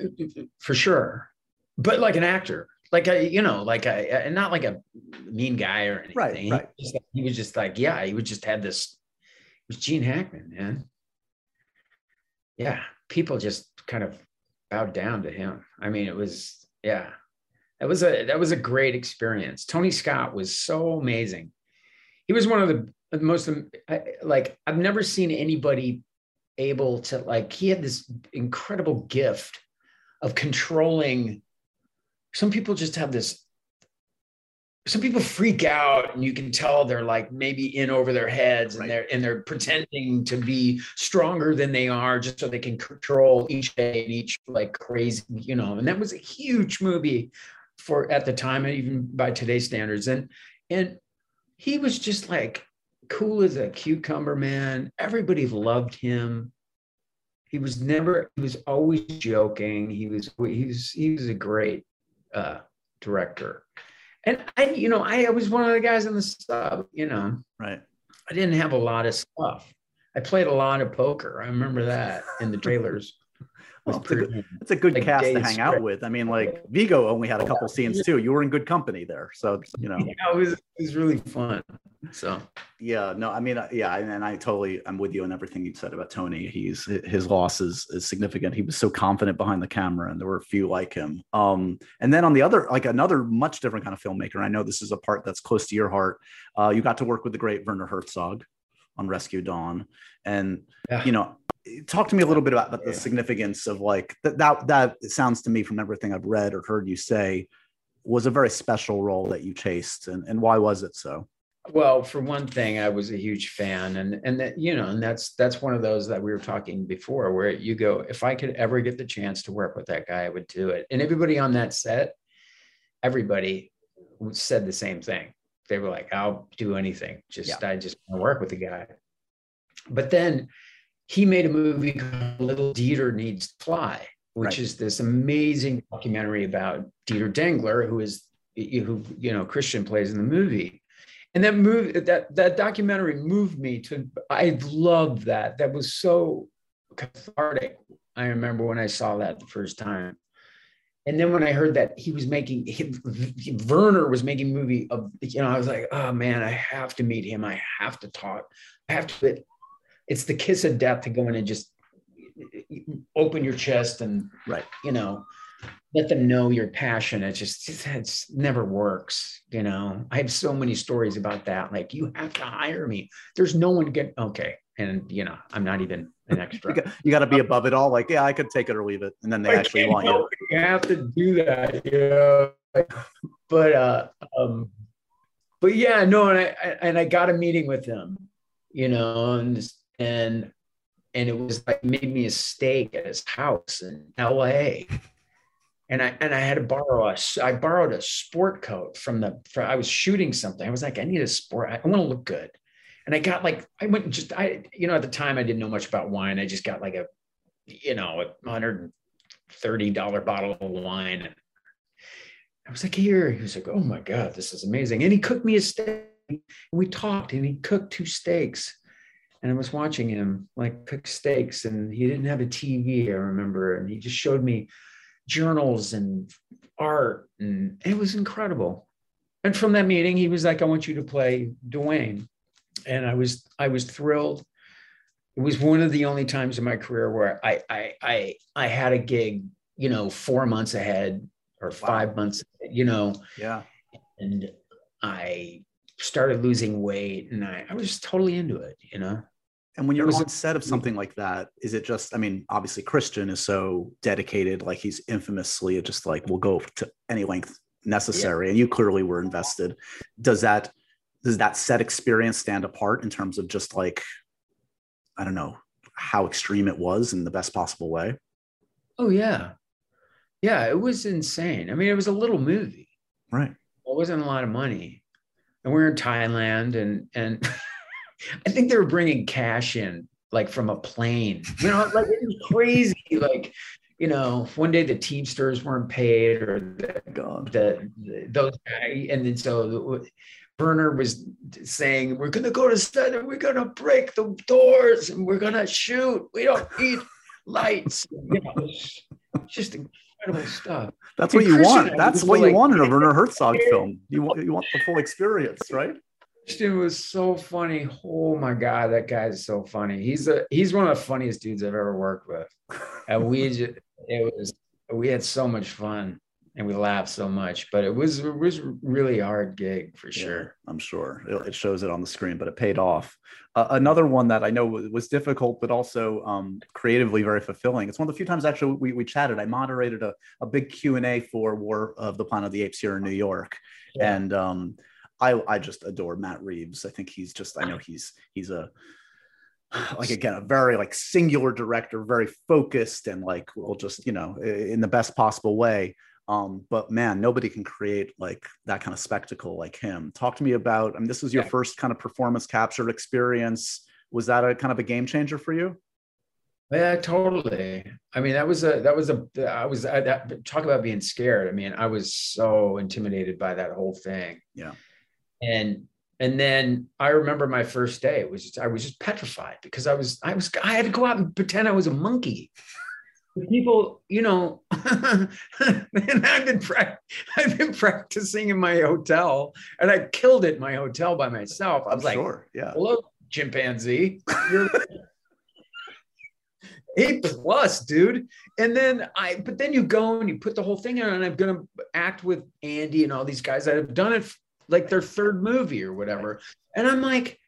for sure. But like an actor, like a you know like a and not like a mean guy or anything. Right, he, right. Was just, he was just like yeah, he would just had this. It was Gene Hackman, man. Yeah, people just kind of bowed down to him. I mean, it was yeah, that was a that was a great experience. Tony Scott was so amazing. He was one of the most um, like I've never seen anybody able to like. He had this incredible gift of controlling some people just have this some people freak out and you can tell they're like maybe in over their heads and they're and they're pretending to be stronger than they are just so they can control each day and each like crazy you know and that was a huge movie for at the time and even by today's standards. And and he was just like cool as a cucumber man. Everybody loved him. He was never he was always joking. He was he was he was a great uh, director. And I, you know, I, I was one of the guys in the sub, you know. Right. I didn't have a lot of stuff. I played a lot of poker. I remember that in the trailers. Well, it's, a good, it's a good like cast to hang script. out with. I mean, like Viggo only had a couple scenes too. You were in good company there, so you know. Yeah, it was it was really fun. So yeah, no, I mean, uh, yeah, and I totally I'm with you on everything you said about Tony. He's his loss is, is significant. He was so confident behind the camera, and there were a few like him. Um, and then on the other, like another much different kind of filmmaker. I know this is a part that's close to your heart. Uh, you got to work with the great Werner Herzog on Rescue Dawn, and yeah. you know talk to me a little bit about the significance of like that, that that sounds to me from everything i've read or heard you say was a very special role that you chased and, and why was it so well for one thing i was a huge fan and and that you know and that's that's one of those that we were talking before where you go if i could ever get the chance to work with that guy i would do it and everybody on that set everybody said the same thing they were like i'll do anything just yeah. i just want to work with the guy but then he made a movie called Little Dieter Needs to Fly, which right. is this amazing documentary about Dieter Dengler, who is who you know Christian plays in the movie. And that movie, that that documentary moved me to. I loved that. That was so cathartic. I remember when I saw that the first time. And then when I heard that he was making, he, Werner was making movie of, you know, I was like, oh man, I have to meet him. I have to talk. I have to it's the kiss of death to go in and just open your chest and right you know let them know your passion. It just it's never works you know? I have so many stories about that like you have to hire me. There's no one to get okay and you know i'm not even an extra. you got to be above it all like yeah i could take it or leave it and then they actually want you. you have to do that you know? But uh um but yeah no and i and i got a meeting with him you know and and and it was like made me a steak at his house in LA. And I and I had to borrow a I borrowed a sport coat from the for, I was shooting something. I was like, I need a sport, I, I want to look good. And I got like I went just I you know at the time I didn't know much about wine. I just got like a you know a hundred thirty dollar bottle of wine. And I was like, here. He was like, oh my God, this is amazing. And he cooked me a steak. And we talked and he cooked two steaks and I was watching him like cook steaks, and he didn't have a TV, I remember, and he just showed me journals and art, and it was incredible. And from that meeting, he was like, "I want you to play Duane," and I was I was thrilled. it was one of the only times in my career where I I I I had a gig, you know, four months ahead or five wow. months, you know. Yeah. And I started losing weight and I, I was totally into it, you know. And when you're on set of something like that, is it just, I mean, obviously Christian is so dedicated, like he's infamously just like will go to any length necessary. Yeah. And you clearly were invested. Does that does that set experience stand apart in terms of just like, I don't know, how extreme it was in the best possible way? Oh yeah. Yeah, it was insane. I mean, it was a little movie. Right. It wasn't a lot of money. And we we're in Thailand and and I think they were bringing cash in like from a plane. You know, like it was crazy. like, you know, one day the Teamsters weren't paid or the, the, the those guys, and then so Werner was saying, "We're gonna go to and we're gonna break the doors and we're gonna shoot. We don't need lights." You know, just incredible stuff. That's and what you Christian, want. That's what you like, want in a Werner Herzog film. You want you want the full experience, right? Christian was so funny. Oh my god, that guy is so funny. He's a he's one of the funniest dudes I've ever worked with, and we just it was we had so much fun and we laughed so much. But it was it was really hard gig for sure. Yeah, I'm sure it, it, shows it on the screen, but it paid off. Uh, another one that I know was difficult, but also um, creatively very fulfilling. It's one of the few times actually we, we chatted. I moderated a, a big Q and A for War of the Planet of the Apes here in New York, yeah. and um, I I just adore Matt Reeves. I think he's just I know he's he's a like again a very like singular director, very focused and like will just you know in the best possible way. Um, but man, nobody can create like that kind of spectacle like him. Talk to me about. I mean, this was your yeah. first kind of performance captured experience. Was that a kind of a game changer for you? Yeah, totally. I mean, that was a that was a I was I, that talk about being scared. I mean, I was so intimidated by that whole thing. Yeah and and then I remember my first day. Was just, I was just petrified because I was I was I had to go out and pretend I was a monkey. People, you know, and I've been pra- I've been practicing in my hotel, and I killed it in my hotel by myself. I was I'm like, sure. yeah, hello, chimpanzee. You're A plus, dude. And then I, but then you go and you put the whole thing on, and I'm gonna act with Andy and all these guys that have done it like their third movie or whatever. And I'm like,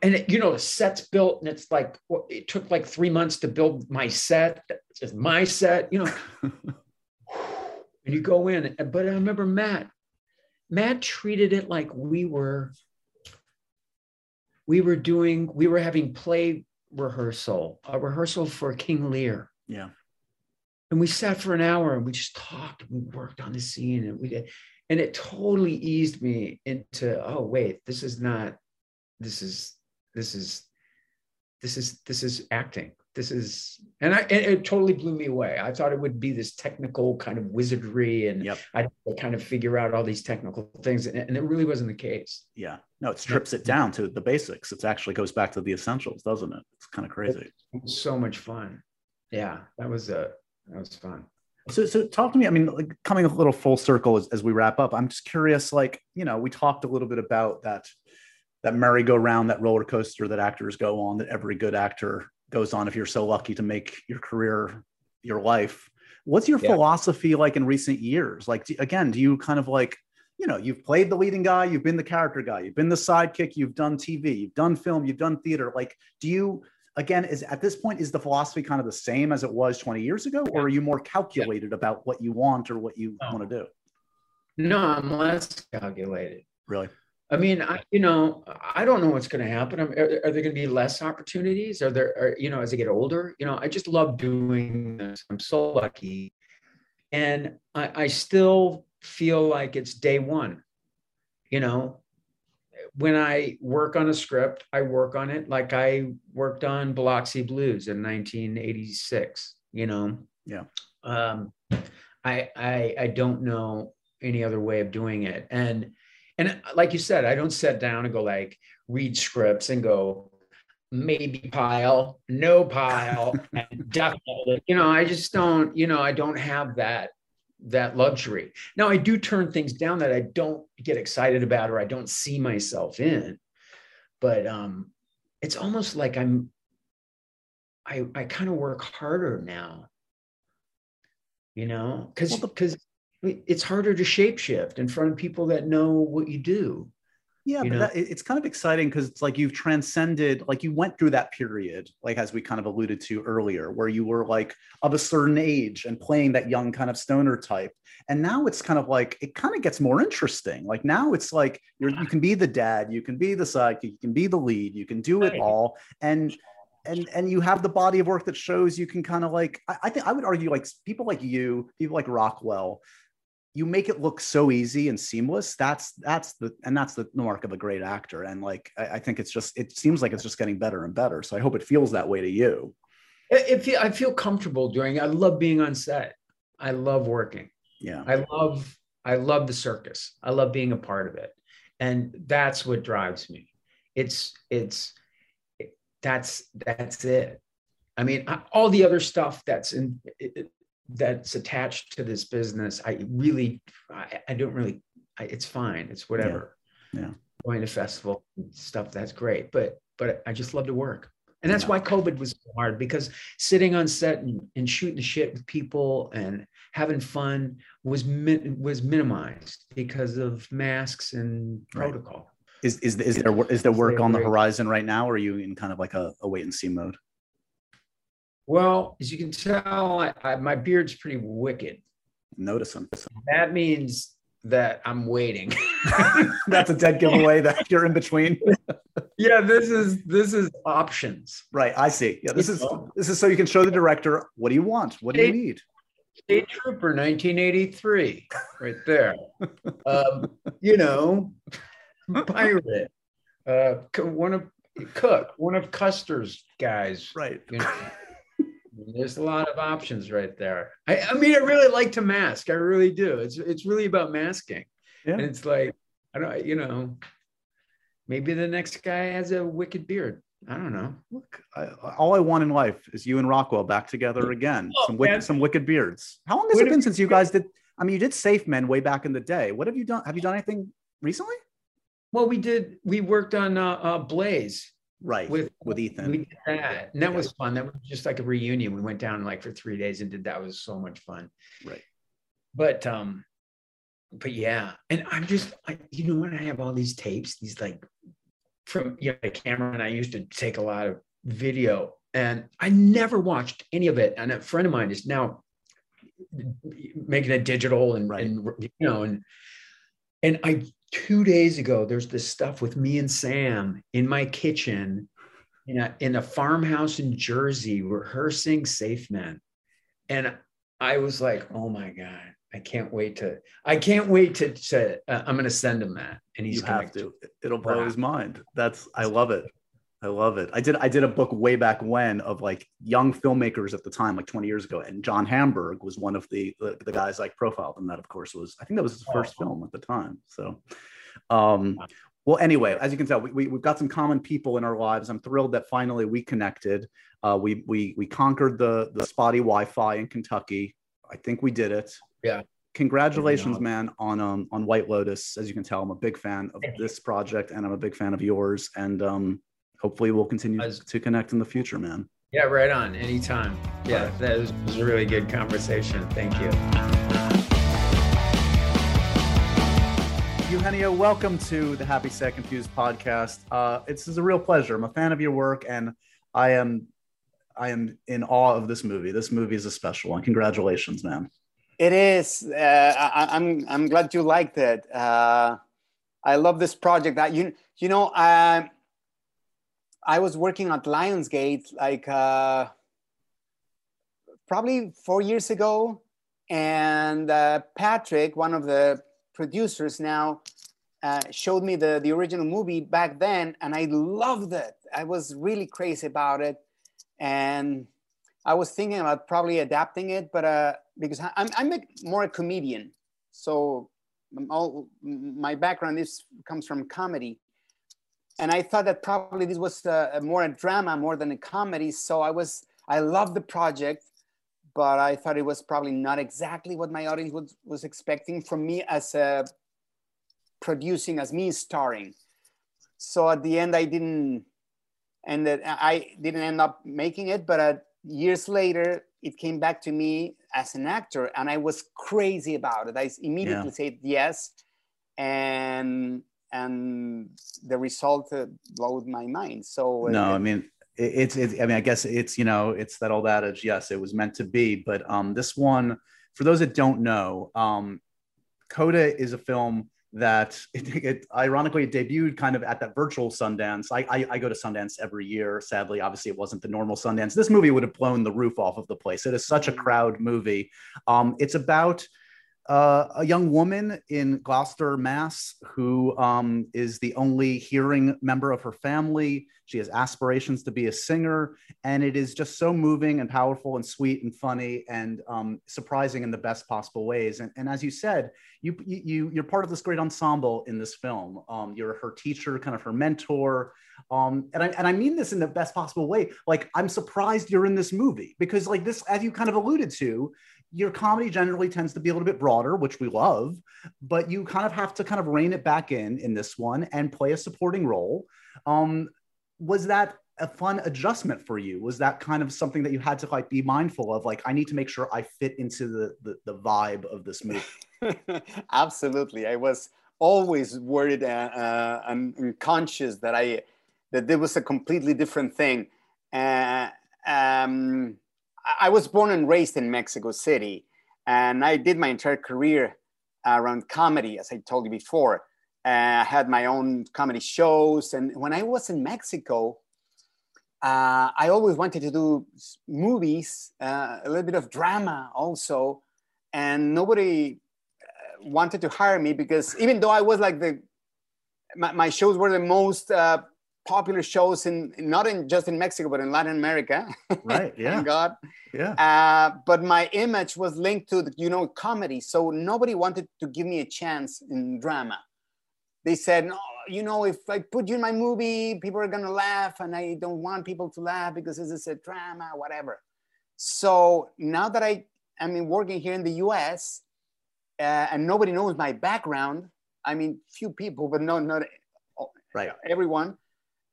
and it, you know, the set's built, and it's like it took like three months to build my set. It's my set, you know. and you go in, but I remember Matt. Matt treated it like we were. We were doing. We were having play rehearsal, a rehearsal for King Lear. Yeah. And we sat for an hour and we just talked. And we worked on the scene and we did and it totally eased me into oh wait this is not this is this is this is this is acting. This is and i it, it totally blew me away. I thought it would be this technical kind of wizardry and yep. i kind of figure out all these technical things and, and it really wasn't the case. Yeah. No it strips it down to the basics. It actually goes back to the essentials doesn't it? It's kind of crazy. So much fun. Yeah that was a that was fun so, so talk to me. I mean, like coming a little full circle as, as we wrap up. I'm just curious. Like, you know, we talked a little bit about that that merry-go-round, that roller coaster that actors go on, that every good actor goes on. If you're so lucky to make your career your life, what's your yeah. philosophy like in recent years? Like, do, again, do you kind of like, you know, you've played the leading guy, you've been the character guy, you've been the sidekick, you've done TV, you've done film, you've done theater. Like, do you again is at this point is the philosophy kind of the same as it was 20 years ago or are you more calculated yeah. about what you want or what you oh. no. want to do? No i'm less calculated. Really? I mean i you know i don't know what's going to happen are, are, there going to be less opportunities? Are there are, you know as i get older? You know i just love doing this. I'm so lucky. And i, I still feel like it's day one you know when I work on a script, I work on it like I worked on Biloxi Blues in 1986. You know, yeah. Um, I I I don't know any other way of doing it, and and like you said, I don't sit down and go like read scripts and go maybe pile, no pile, and definitely. You know, I just don't. You know, I don't have that that luxury. Now I do turn things down that I don't get excited about or I don't see myself in. But um it's almost like I'm I I kind of work harder now. You know, because because well, it's harder to shapeshift in front of people that know what you do. Yeah, but that, it's kind of exciting because it's like you've transcended, like you went through that period, like as we kind of alluded to earlier, where you were like of a certain age and playing that young kind of stoner type. And now it's kind of like it kind of gets more interesting. Like now it's like you're you can be the dad, you can be the sidekick, you can be the lead, you can do it all. And and and you have the body of work that shows you can kind of like I, I think I would argue like people like you, people like Rockwell, you make it look so easy and seamless that's that's the and that's the mark of a great actor. And like I, I, think it's just it seems like it's just getting better and better. So i hope it feels that way to you. If i feel comfortable doing i love being on set. I love working. Yeah. I love i love the circus. I love being a part of it. And that's what drives me. It's it's that's that's it. I mean I, all the other stuff that's in it, that's attached to this business, I really, I, I don't really, I, it's fine. It's whatever. Yeah. yeah. Going to festival stuff, that's great. But, but I just love to work. And that's yeah. why COVID was hard because sitting on set and, and shooting the shit with people and having fun was min, was minimized because of masks and protocol. Right. Is is is there is there work on the horizon right now, or are you in kind of like a, a wait and see mode? Well, as you can tell, I, I, my beard's pretty wicked. Notice them. That means that I'm waiting. That's a dead giveaway that you're in between. yeah, this is this is options. Right, I see. Yeah, this is this is so you can show the director what do you want? What do you need? State Trooper 1983, right there. um, you know, pirate. Uh, one of Cook, one of Custer's guys. Right. You know. There's a lot of options right there. I, I mean, I really like to mask. I really do. It's it's really about masking. Yeah. And it's like, I don't, you know, maybe the next guy has a wicked beard. I don't know. Look, I, all I want in life is you and Rockwell back together again. Oh, some wicked, some wicked beards. How long has what it been since you guys did? I mean, you did Safe Men way back in the day. What have you done? Have you done anything recently? Well, we did. We worked on uh, uh, Blaze right with with ethan. we did that. And that was fun. That was just like a reunion. We went down like for three days and did that. It was so much fun. Right. But um but yeah. And i'm just I, you know when i have all these tapes these like from you know the camera and i used to take a lot of video. And i never watched any of it. And a friend of mine is now making it digital and, right. and you know and and i two days ago, there's this stuff with me and Sam in my kitchen in a, in a farmhouse in Jersey rehearsing Safe Men. And I was like, oh my God, I can't wait to, I can't wait to, to uh, I'm going to send him that. And he's have to, it'll blow his mind. That's, I love it. I love it. I did I did a book way back when of like young filmmakers at the time, like 20 years ago, and John Hamburg was one of the the, the guys like profiled, and that of course was I think that was his first film at the time. So, um, well, anyway, as you can tell, we, we have got some common people in our lives. I'm thrilled that finally we connected. Uh, we we we conquered the the spotty Wi-Fi in Kentucky. I think we did it. Yeah. Congratulations, man, on um on White Lotus. As you can tell, I'm a big fan of this project, and I'm a big fan of yours. And um, hopefully we'll continue As, to connect in the future, man. Yeah, right on. Anytime. Yeah, right. that was, was a really good conversation. Thank you. Eugenio, welcome to the Happy Sad Confused podcast. Uh, it's, it's a real pleasure. I'm a fan of your work, and I am I am in awe of this movie. This movie is a special one. Congratulations, man. It is. Uh, I, am I'm, I'm glad you liked it. Uh, I love this project. That you you know. Uh, I was working at Lionsgate like uh, probably four years ago, and uh, Patrick, one of the producers now, uh, showed me the the original movie back then, and I loved it. I was really crazy about it, and I was thinking about probably adapting it, but uh, because I'm I'm a, more a comedian, so all my background is comes from comedy and I thought that probably this was a, a more a drama more than a comedy. So I was I loved the project, but I thought it was probably not exactly what my audience was, was expecting from me as a producing as me starring. So at the end, I didn't and I didn't end up making it. But uh, years later, it came back to me as an actor, and I was crazy about it. I immediately yeah. said yes, and and the result uh, blew my mind. So uh, no, I mean it's, it's i mean i guess it's you know it's that old adage yes it was meant to be but um this one for those that don't know um coda is a film that it, it, ironically it debuted kind of at that virtual Sundance. I, I, I go to Sundance every year. Sadly, obviously, it wasn't the normal Sundance. This movie would have blown the roof off of the place. It is such a crowd movie. Um, it's about uh, a young woman in Gloucester, Mass, who um, is the only hearing member of her family. She has aspirations to be a singer, and it is just so moving and powerful and sweet and funny and um, surprising in the best possible ways. And, and as you said, you, you you're part of this great ensemble in this film. Um, you're her teacher, kind of her mentor, um, and I and I mean this in the best possible way. Like I'm surprised you're in this movie because like this, as you kind of alluded to, your comedy generally tends to be a little bit broader, which we love, but you kind of have to kind of rein it back in in this one and play a supporting role. Um, was that a fun adjustment for you? Was that kind of something that you had to like be mindful of? Like, I need to make sure I fit into the the, the vibe of this movie. Absolutely, I was always worried uh, uh, and conscious that I that there was a completely different thing. Uh, um, I was born and raised in Mexico City, and I did my entire career around comedy, as I told you before. Uh, I had my own comedy shows, and when I was in Mexico, uh, I always wanted to do movies, uh, a little bit of drama also, and nobody uh, wanted to hire me because even though I was like the my, my shows were the most uh, popular shows in not in just in Mexico but in Latin America. Right. Yeah. Thank God. Yeah. Uh, but my image was linked to the, you know comedy, so nobody wanted to give me a chance in drama. They said, no, you know, if I put you in my movie, people are gonna laugh, and I don't want people to laugh because this is a drama, whatever. So now that I am working here in the U.S. Uh, and nobody knows my background, I mean, few people, but no, not right. everyone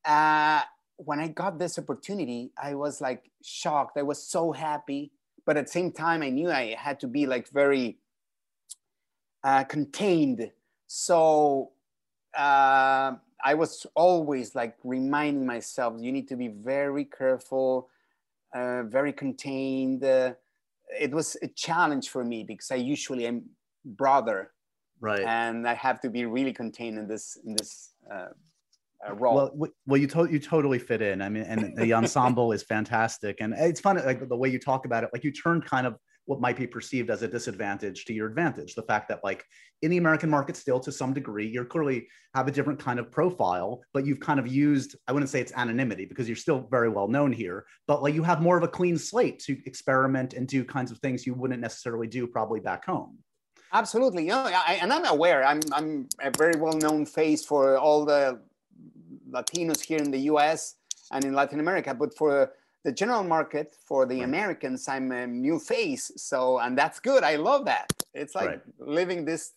uh, when I got this opportunity, I was like shocked. I was so happy, but at the same time, I knew I had to be like very uh, contained. So uh, I was always like reminding myself, you need to be very careful, uh, very contained. Uh, it was a challenge for me because I usually am brother, right? And I have to be really contained in this in this uh, role. Well, well, you to- you totally fit in. I mean, and the ensemble is fantastic, and it's fun. Like the way you talk about it, like you turned kind of what might be perceived as a disadvantage to your advantage. The fact that like in the American market, still to some degree, you're clearly have a different kind of profile, but you've kind of used. I wouldn't say it's anonymity because you're still very well known here, but like you have more of a clean slate to experiment and do kinds of things you wouldn't necessarily do probably back home. Absolutely, you know, I, and I'm aware. I'm I'm a very well known face for all the Latinos here in the US and in Latin America, but for the general market, for the. Americans, I'm a new face. So, and that's good. I love that. It's like right. living this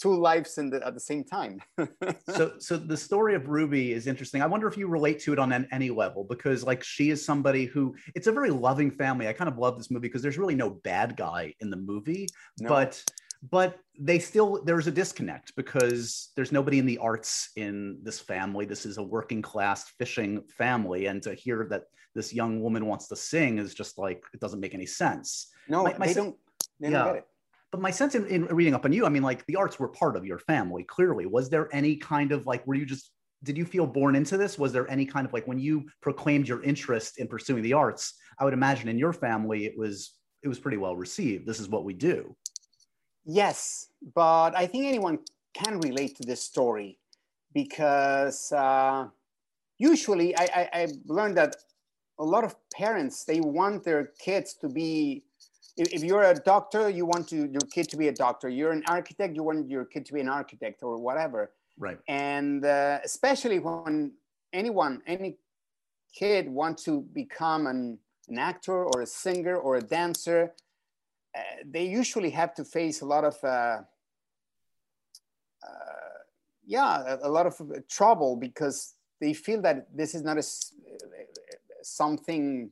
two lives the, at the same time. so, so the story of Ruby is interesting. I wonder if you relate to it on an, any level because, like, she is somebody who it's a very loving family. I kind of love this movie because there's really no bad guy in the movie, no. but but they still there's a disconnect because there's nobody in the arts in this family. This is a working class fishing family. And to hear that this young woman wants to sing is just like it doesn't make any sense. No my, my they don't they yeah. don't get it. But my sense in, in reading up on you i mean like the arts were part of your family clearly. Was there any kind of like were you just did you feel born into this? Was there any kind of like when you proclaimed your interest in pursuing the arts i would imagine in your family it was it was pretty well received. This is what we do Yes, but I think anyone can relate to this story because uh, usually I, I, I learned that a lot of parents they want their kids to be if, you're a doctor you want to, your kid to be a doctor. You're an architect you want your kid to be an architect or whatever. Right. And uh, especially when anyone any kid wants to become an, an actor or a singer or a dancer uh, they usually have to face a lot of uh, uh, yeah a, a, lot of trouble because they feel that this is not a, something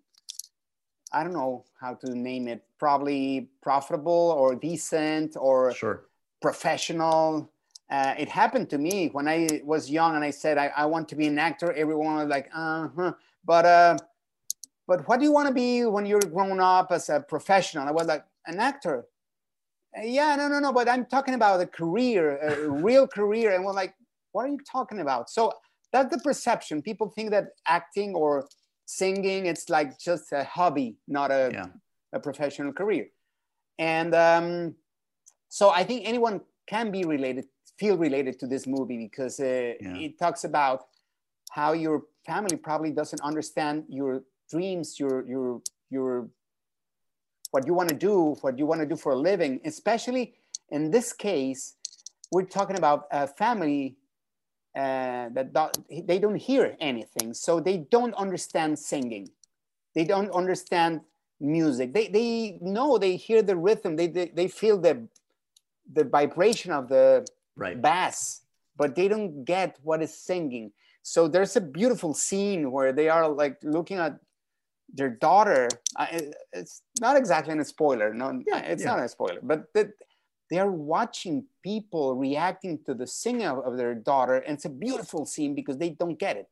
I don't know how to name it, probably profitable or decent or Sure. professional. Uh, it happened to me when I was young and I said, I, I want to be an actor. Everyone was like, uh huh. But, uh, but what do you want to be when you're grown up as a professional? I was like, an actor. "Uh, yeah, no, no, no. But I'm talking about a career, a real career. And we're like, what are you talking about? So that's the perception. People think that acting or singing, it's like just a hobby, not a, Yeah. a professional career. And um, so I think anyone can be related, feel related to this movie because uh, Yeah. it talks about how your family probably doesn't understand your dreams, your your your what you want to do, what you want to do for a living. Especially in this case, we're talking about a family uh, that do- they don't hear anything, so they don't understand singing. They don't understand music. They they know they hear the rhythm. They they, they feel the the vibration of the Right. bass, but they don't get what is singing. So there's a beautiful scene where they are like looking at their daughter. I- It's not exactly a spoiler. No, Yeah, it's yeah. not a spoiler, but that they are watching people reacting to the singing of, of their daughter, and it's a beautiful scene because they don't get it.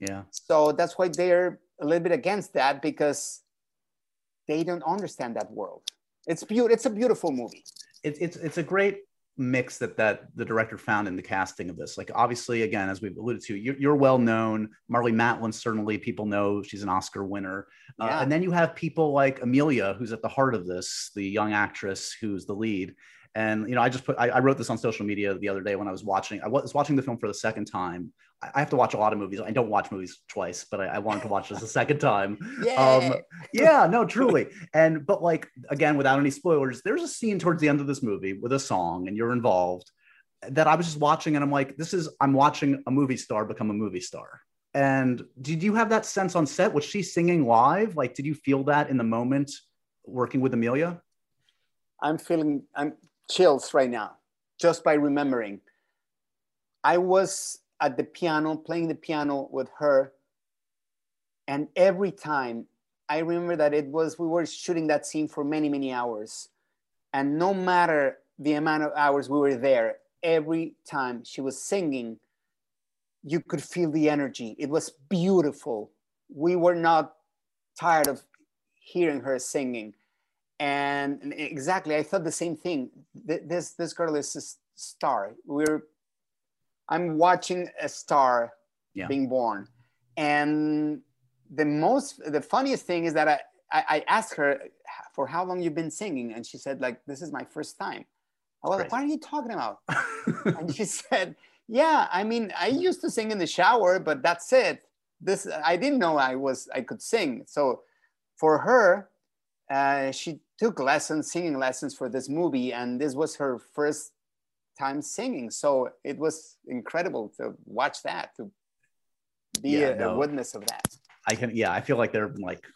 Yeah. So that's why they're a little bit against that because they don't understand that world. It's beautiful. It's a beautiful movie. It, it's it's a great mix that that the director found in the casting of this. Like obviously, again, as we've alluded to, you're, you're well known. Marlee Matlin certainly people know she's an Oscar winner, uh, and then you have people like Emilia, who's at the heart of this, the young actress who's the lead. And you know, I just put I, I wrote this on social media the other day when I was watching. I was watching the film for the second time. I, have to watch a lot of movies. I don't watch movies twice, but I, I wanted to watch this a second time. Yeah. Um, yeah no truly and but like again without any spoilers there's a scene towards the end of this movie with a song and you're involved that i was just watching and i'm like this is i'm watching a movie star become a movie star and did you have that sense on set was she singing live like did you feel that in the moment working with emilia I'm feeling I'm chills right now just by remembering. I was at the piano playing the piano with her, and every time I remember that it was we were shooting that scene for many many hours, and no matter the amount of hours we were there, every time she was singing, you could feel the energy. It was beautiful. We were not tired of hearing her singing. And exactly i thought the same thing. This this girl is a star. We're i'm watching a star Yeah. being born. And the most the funniest thing is that I, I i asked her for how long you've been singing? And she said like this is my first time. I was like what are you talking about? And she said yeah i mean i used to sing in the shower but that's it. This i didn't know i was i could sing. So for her uh, she took lessons singing lessons for this movie and this was her first time singing so it was incredible to watch that to be Yeah, a, a witness of that I can, yeah, I feel like they're like,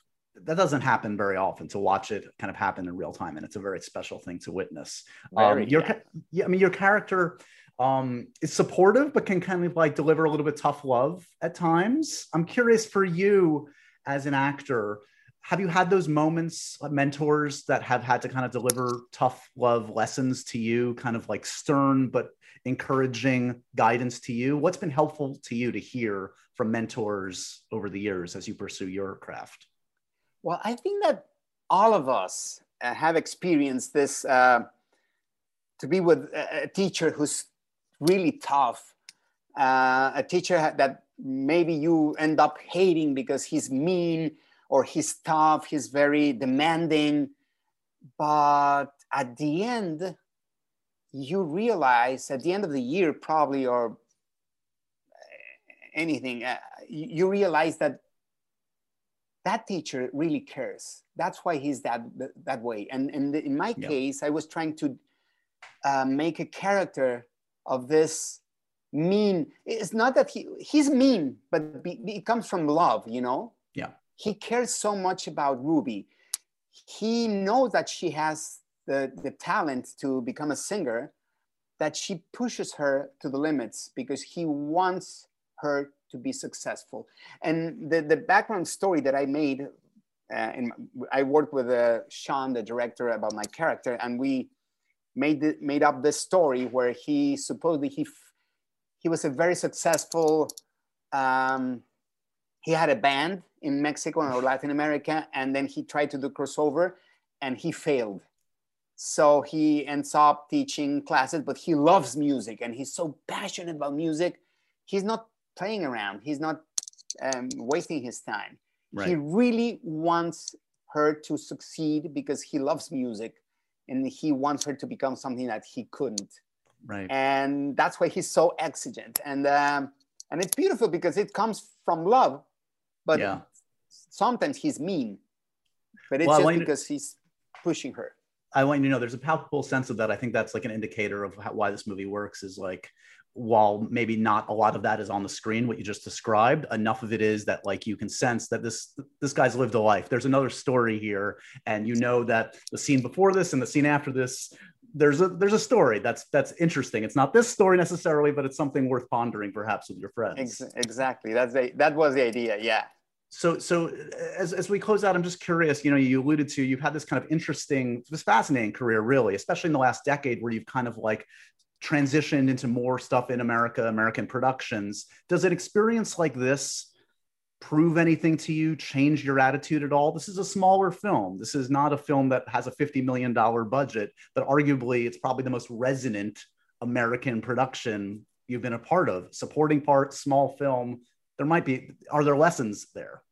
that doesn't happen very often to watch it kind of happen in real time. And it's a very special thing to witness. Um, your, yeah. yeah, I mean, your character um, is supportive, but can kind of like deliver a little bit tough love at times. I'm curious for you as an actor, have you had those moments, mentors that have had to kind of deliver tough love lessons to you, kind of like stern but encouraging guidance to you? What's been helpful to you to hear from mentors over the years as you pursue your craft? Well, I think that all of us uh, have experienced this uh, to be with a teacher who's really tough, uh, a teacher that maybe you end up hating because he's mean or he's tough, he's very demanding. But at the end, you realize at the end of the year, probably, or anything, uh, you realize that that teacher really cares. That's why he's that that way. And, and in my Yeah. case, I was trying to uh, make a character of this mean. It's not that he he's mean, but be, it comes from love. You know. Yeah. He cares so much about Ruby. He knows that she has the the talent to become a singer, that she pushes her to the limits because he wants her to be successful. And the, the background story that I made, uh, in, I worked with uh, Siân, the director, about my character, and we made the, made up this story where he supposedly he he was a very successful. Um, he had a band in Mexico or Latin America, and then he tried to do crossover, and he failed. So he ends up teaching classes, but he loves music and he's so passionate about music. He's not playing around. He's not um, wasting his time. Right. He really wants her to succeed because he loves music and he wants her to become something that he couldn't. Right. And that's why he's so exigent. And um, and it's beautiful because it comes from love, but yeah. Sometimes he's mean. But it's well, just because he's pushing her. I want you to know there's a palpable sense of that. I think that's like an indicator of how, why this movie works. Is like while maybe not a lot of that is on the screen what you just described enough of it is that like you can sense that this this guy's lived a life there's another story here and you know that the scene before this and the scene after this there's a there's a story that's that's interesting it's not this story necessarily but it's something worth pondering perhaps with your friends exactly that's the that was the idea yeah so so uh, as, as we close out i'm just curious you know you alluded to you've had this kind of interesting this fascinating career really especially in the last decade where you've kind of like transitioned into more stuff in America, American productions. Does an experience like this prove anything to you, change your attitude at all? This is a smaller film. This is not a film that has a $50 million budget, but arguably it's probably the most resonant American production you've been a part of. Supporting part, small film. There might be, are there lessons there?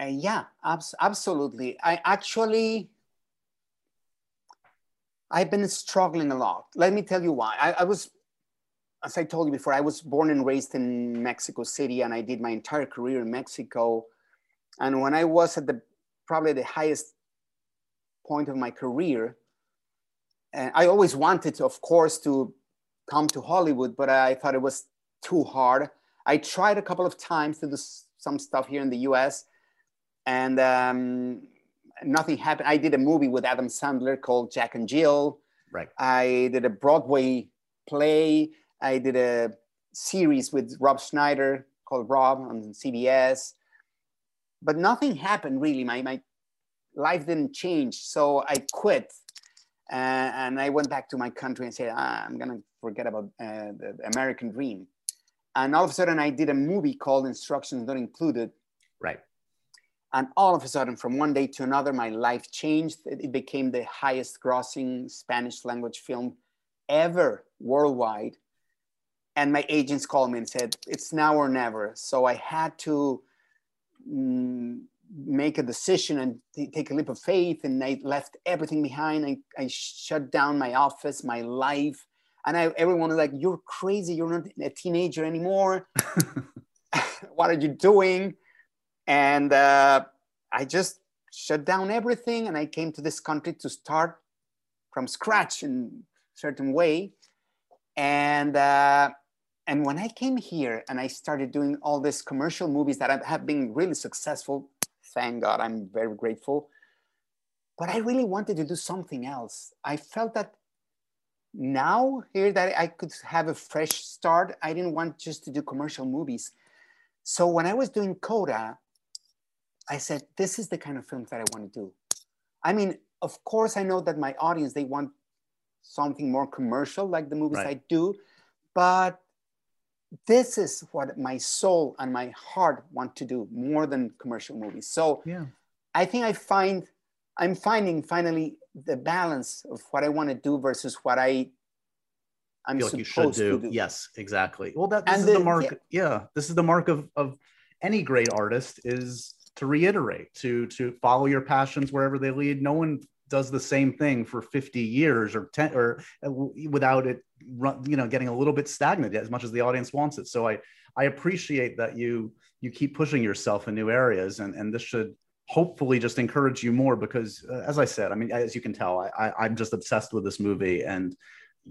Uh, yeah, abs- absolutely. I actually, I've been struggling a lot. Let me tell you why. I, I, was, as I told you before, I was born and raised in Mexico City, and I did my entire career in Mexico. And when I was at the probably the highest point of my career, and I always wanted, to, of course, to come to Hollywood, but I thought it was too hard. I tried a couple of times to do some stuff here in the U.S. and um, nothing happened. I did a movie with Adam Sandler called Jack and Jill. Right. I did a Broadway play. I did a series with Rob Schneider called Rob on CBS. But nothing happened really. My, my life didn't change. So I quit. Uh, and I went back to my country and said, ah, I'm going to forget about uh, the American dream. And all of a sudden, I did a movie called Instructions Not Included. Right and all of a sudden, from one day to another, my life changed. It became the highest grossing Spanish language film ever worldwide. And my agents called me and said, it's now or never. So I had to mm, make a decision and t- take a leap of faith. And I left everything behind. I, I shut down my office, my life. And I, everyone was like, you're crazy. You're not a teenager anymore. what are you doing? And uh, I just shut down everything and I came to this country to start from scratch in a certain way. And, uh, and when I came here and I started doing all these commercial movies that have been really successful, thank God, I'm very grateful. But I really wanted to do something else. I felt that now here that I could have a fresh start, I didn't want just to do commercial movies. So when I was doing Coda, I said, this is the kind of films that I want to do. I mean, of course, I know that my audience, they want something more commercial like the movies right. I do, but this is what my soul and my heart want to do more than commercial movies. So yeah. I think I find, I'm finding finally the balance of what I want to do versus what I I'm feel like you should do. do. Yes, exactly. Well, that this and is the, the mark. Yeah. yeah, this is the mark of of any great artist is to reiterate to to follow your passions wherever they lead no one does the same thing for 50 years or 10 or uh, without it you know getting a little bit stagnant as much as the audience wants it so i i appreciate that you you keep pushing yourself in new areas and and this should hopefully just encourage you more because uh, as i said i mean as you can tell I, I i'm just obsessed with this movie and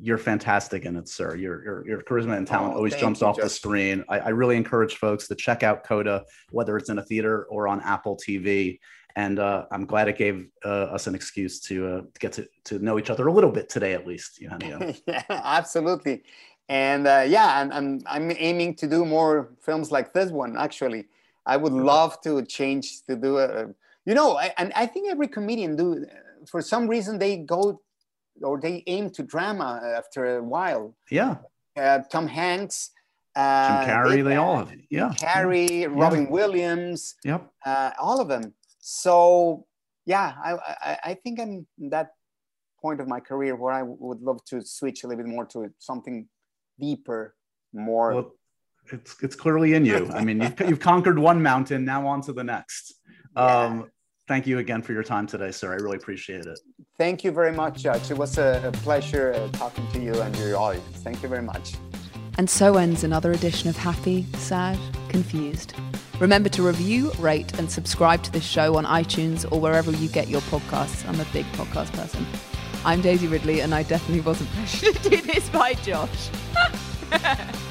you're fantastic in it, sir. Your your, your charisma and talent oh, always jumps you, off Justin. the screen. I, I, really encourage folks to check out Coda, whether it's in a theater or on Apple TV. And uh, I'm glad it gave uh, us an excuse to, uh, get to, to know each other a little bit today, at least. Eugenio. yeah, absolutely. and uh, yeah, I'm I'm aiming to do more films like this one. Actually, I would love to change to do a, you know, I, and I think every comedian do. For some reason, they go or they aim to drama after a while. Yeah. Uh, Tom Hanks. Uh, Jim Carrey, they, all have, yeah. Carrey, yeah. Robin Williams, yep, uh, all of them. So yeah, I, I, I think I'm that point of my career where I would love to switch a little bit more to something deeper, more. Well, it's it's clearly in you. I mean, you've, you've conquered one mountain. Now on to the next. Yeah. Um, thank you again for your time today, sir. I really appreciate it. Thank you very much, Josh. It was a, a pleasure uh, talking to you and your audience. Thank you very much. And so ends another edition of Happy, Sad, Confused. Remember to review, rate, and subscribe to this show on iTunes or wherever you get your podcasts. I'm a big podcast person. I'm Daisy Ridley, and I definitely wasn't pressured to do this by Josh.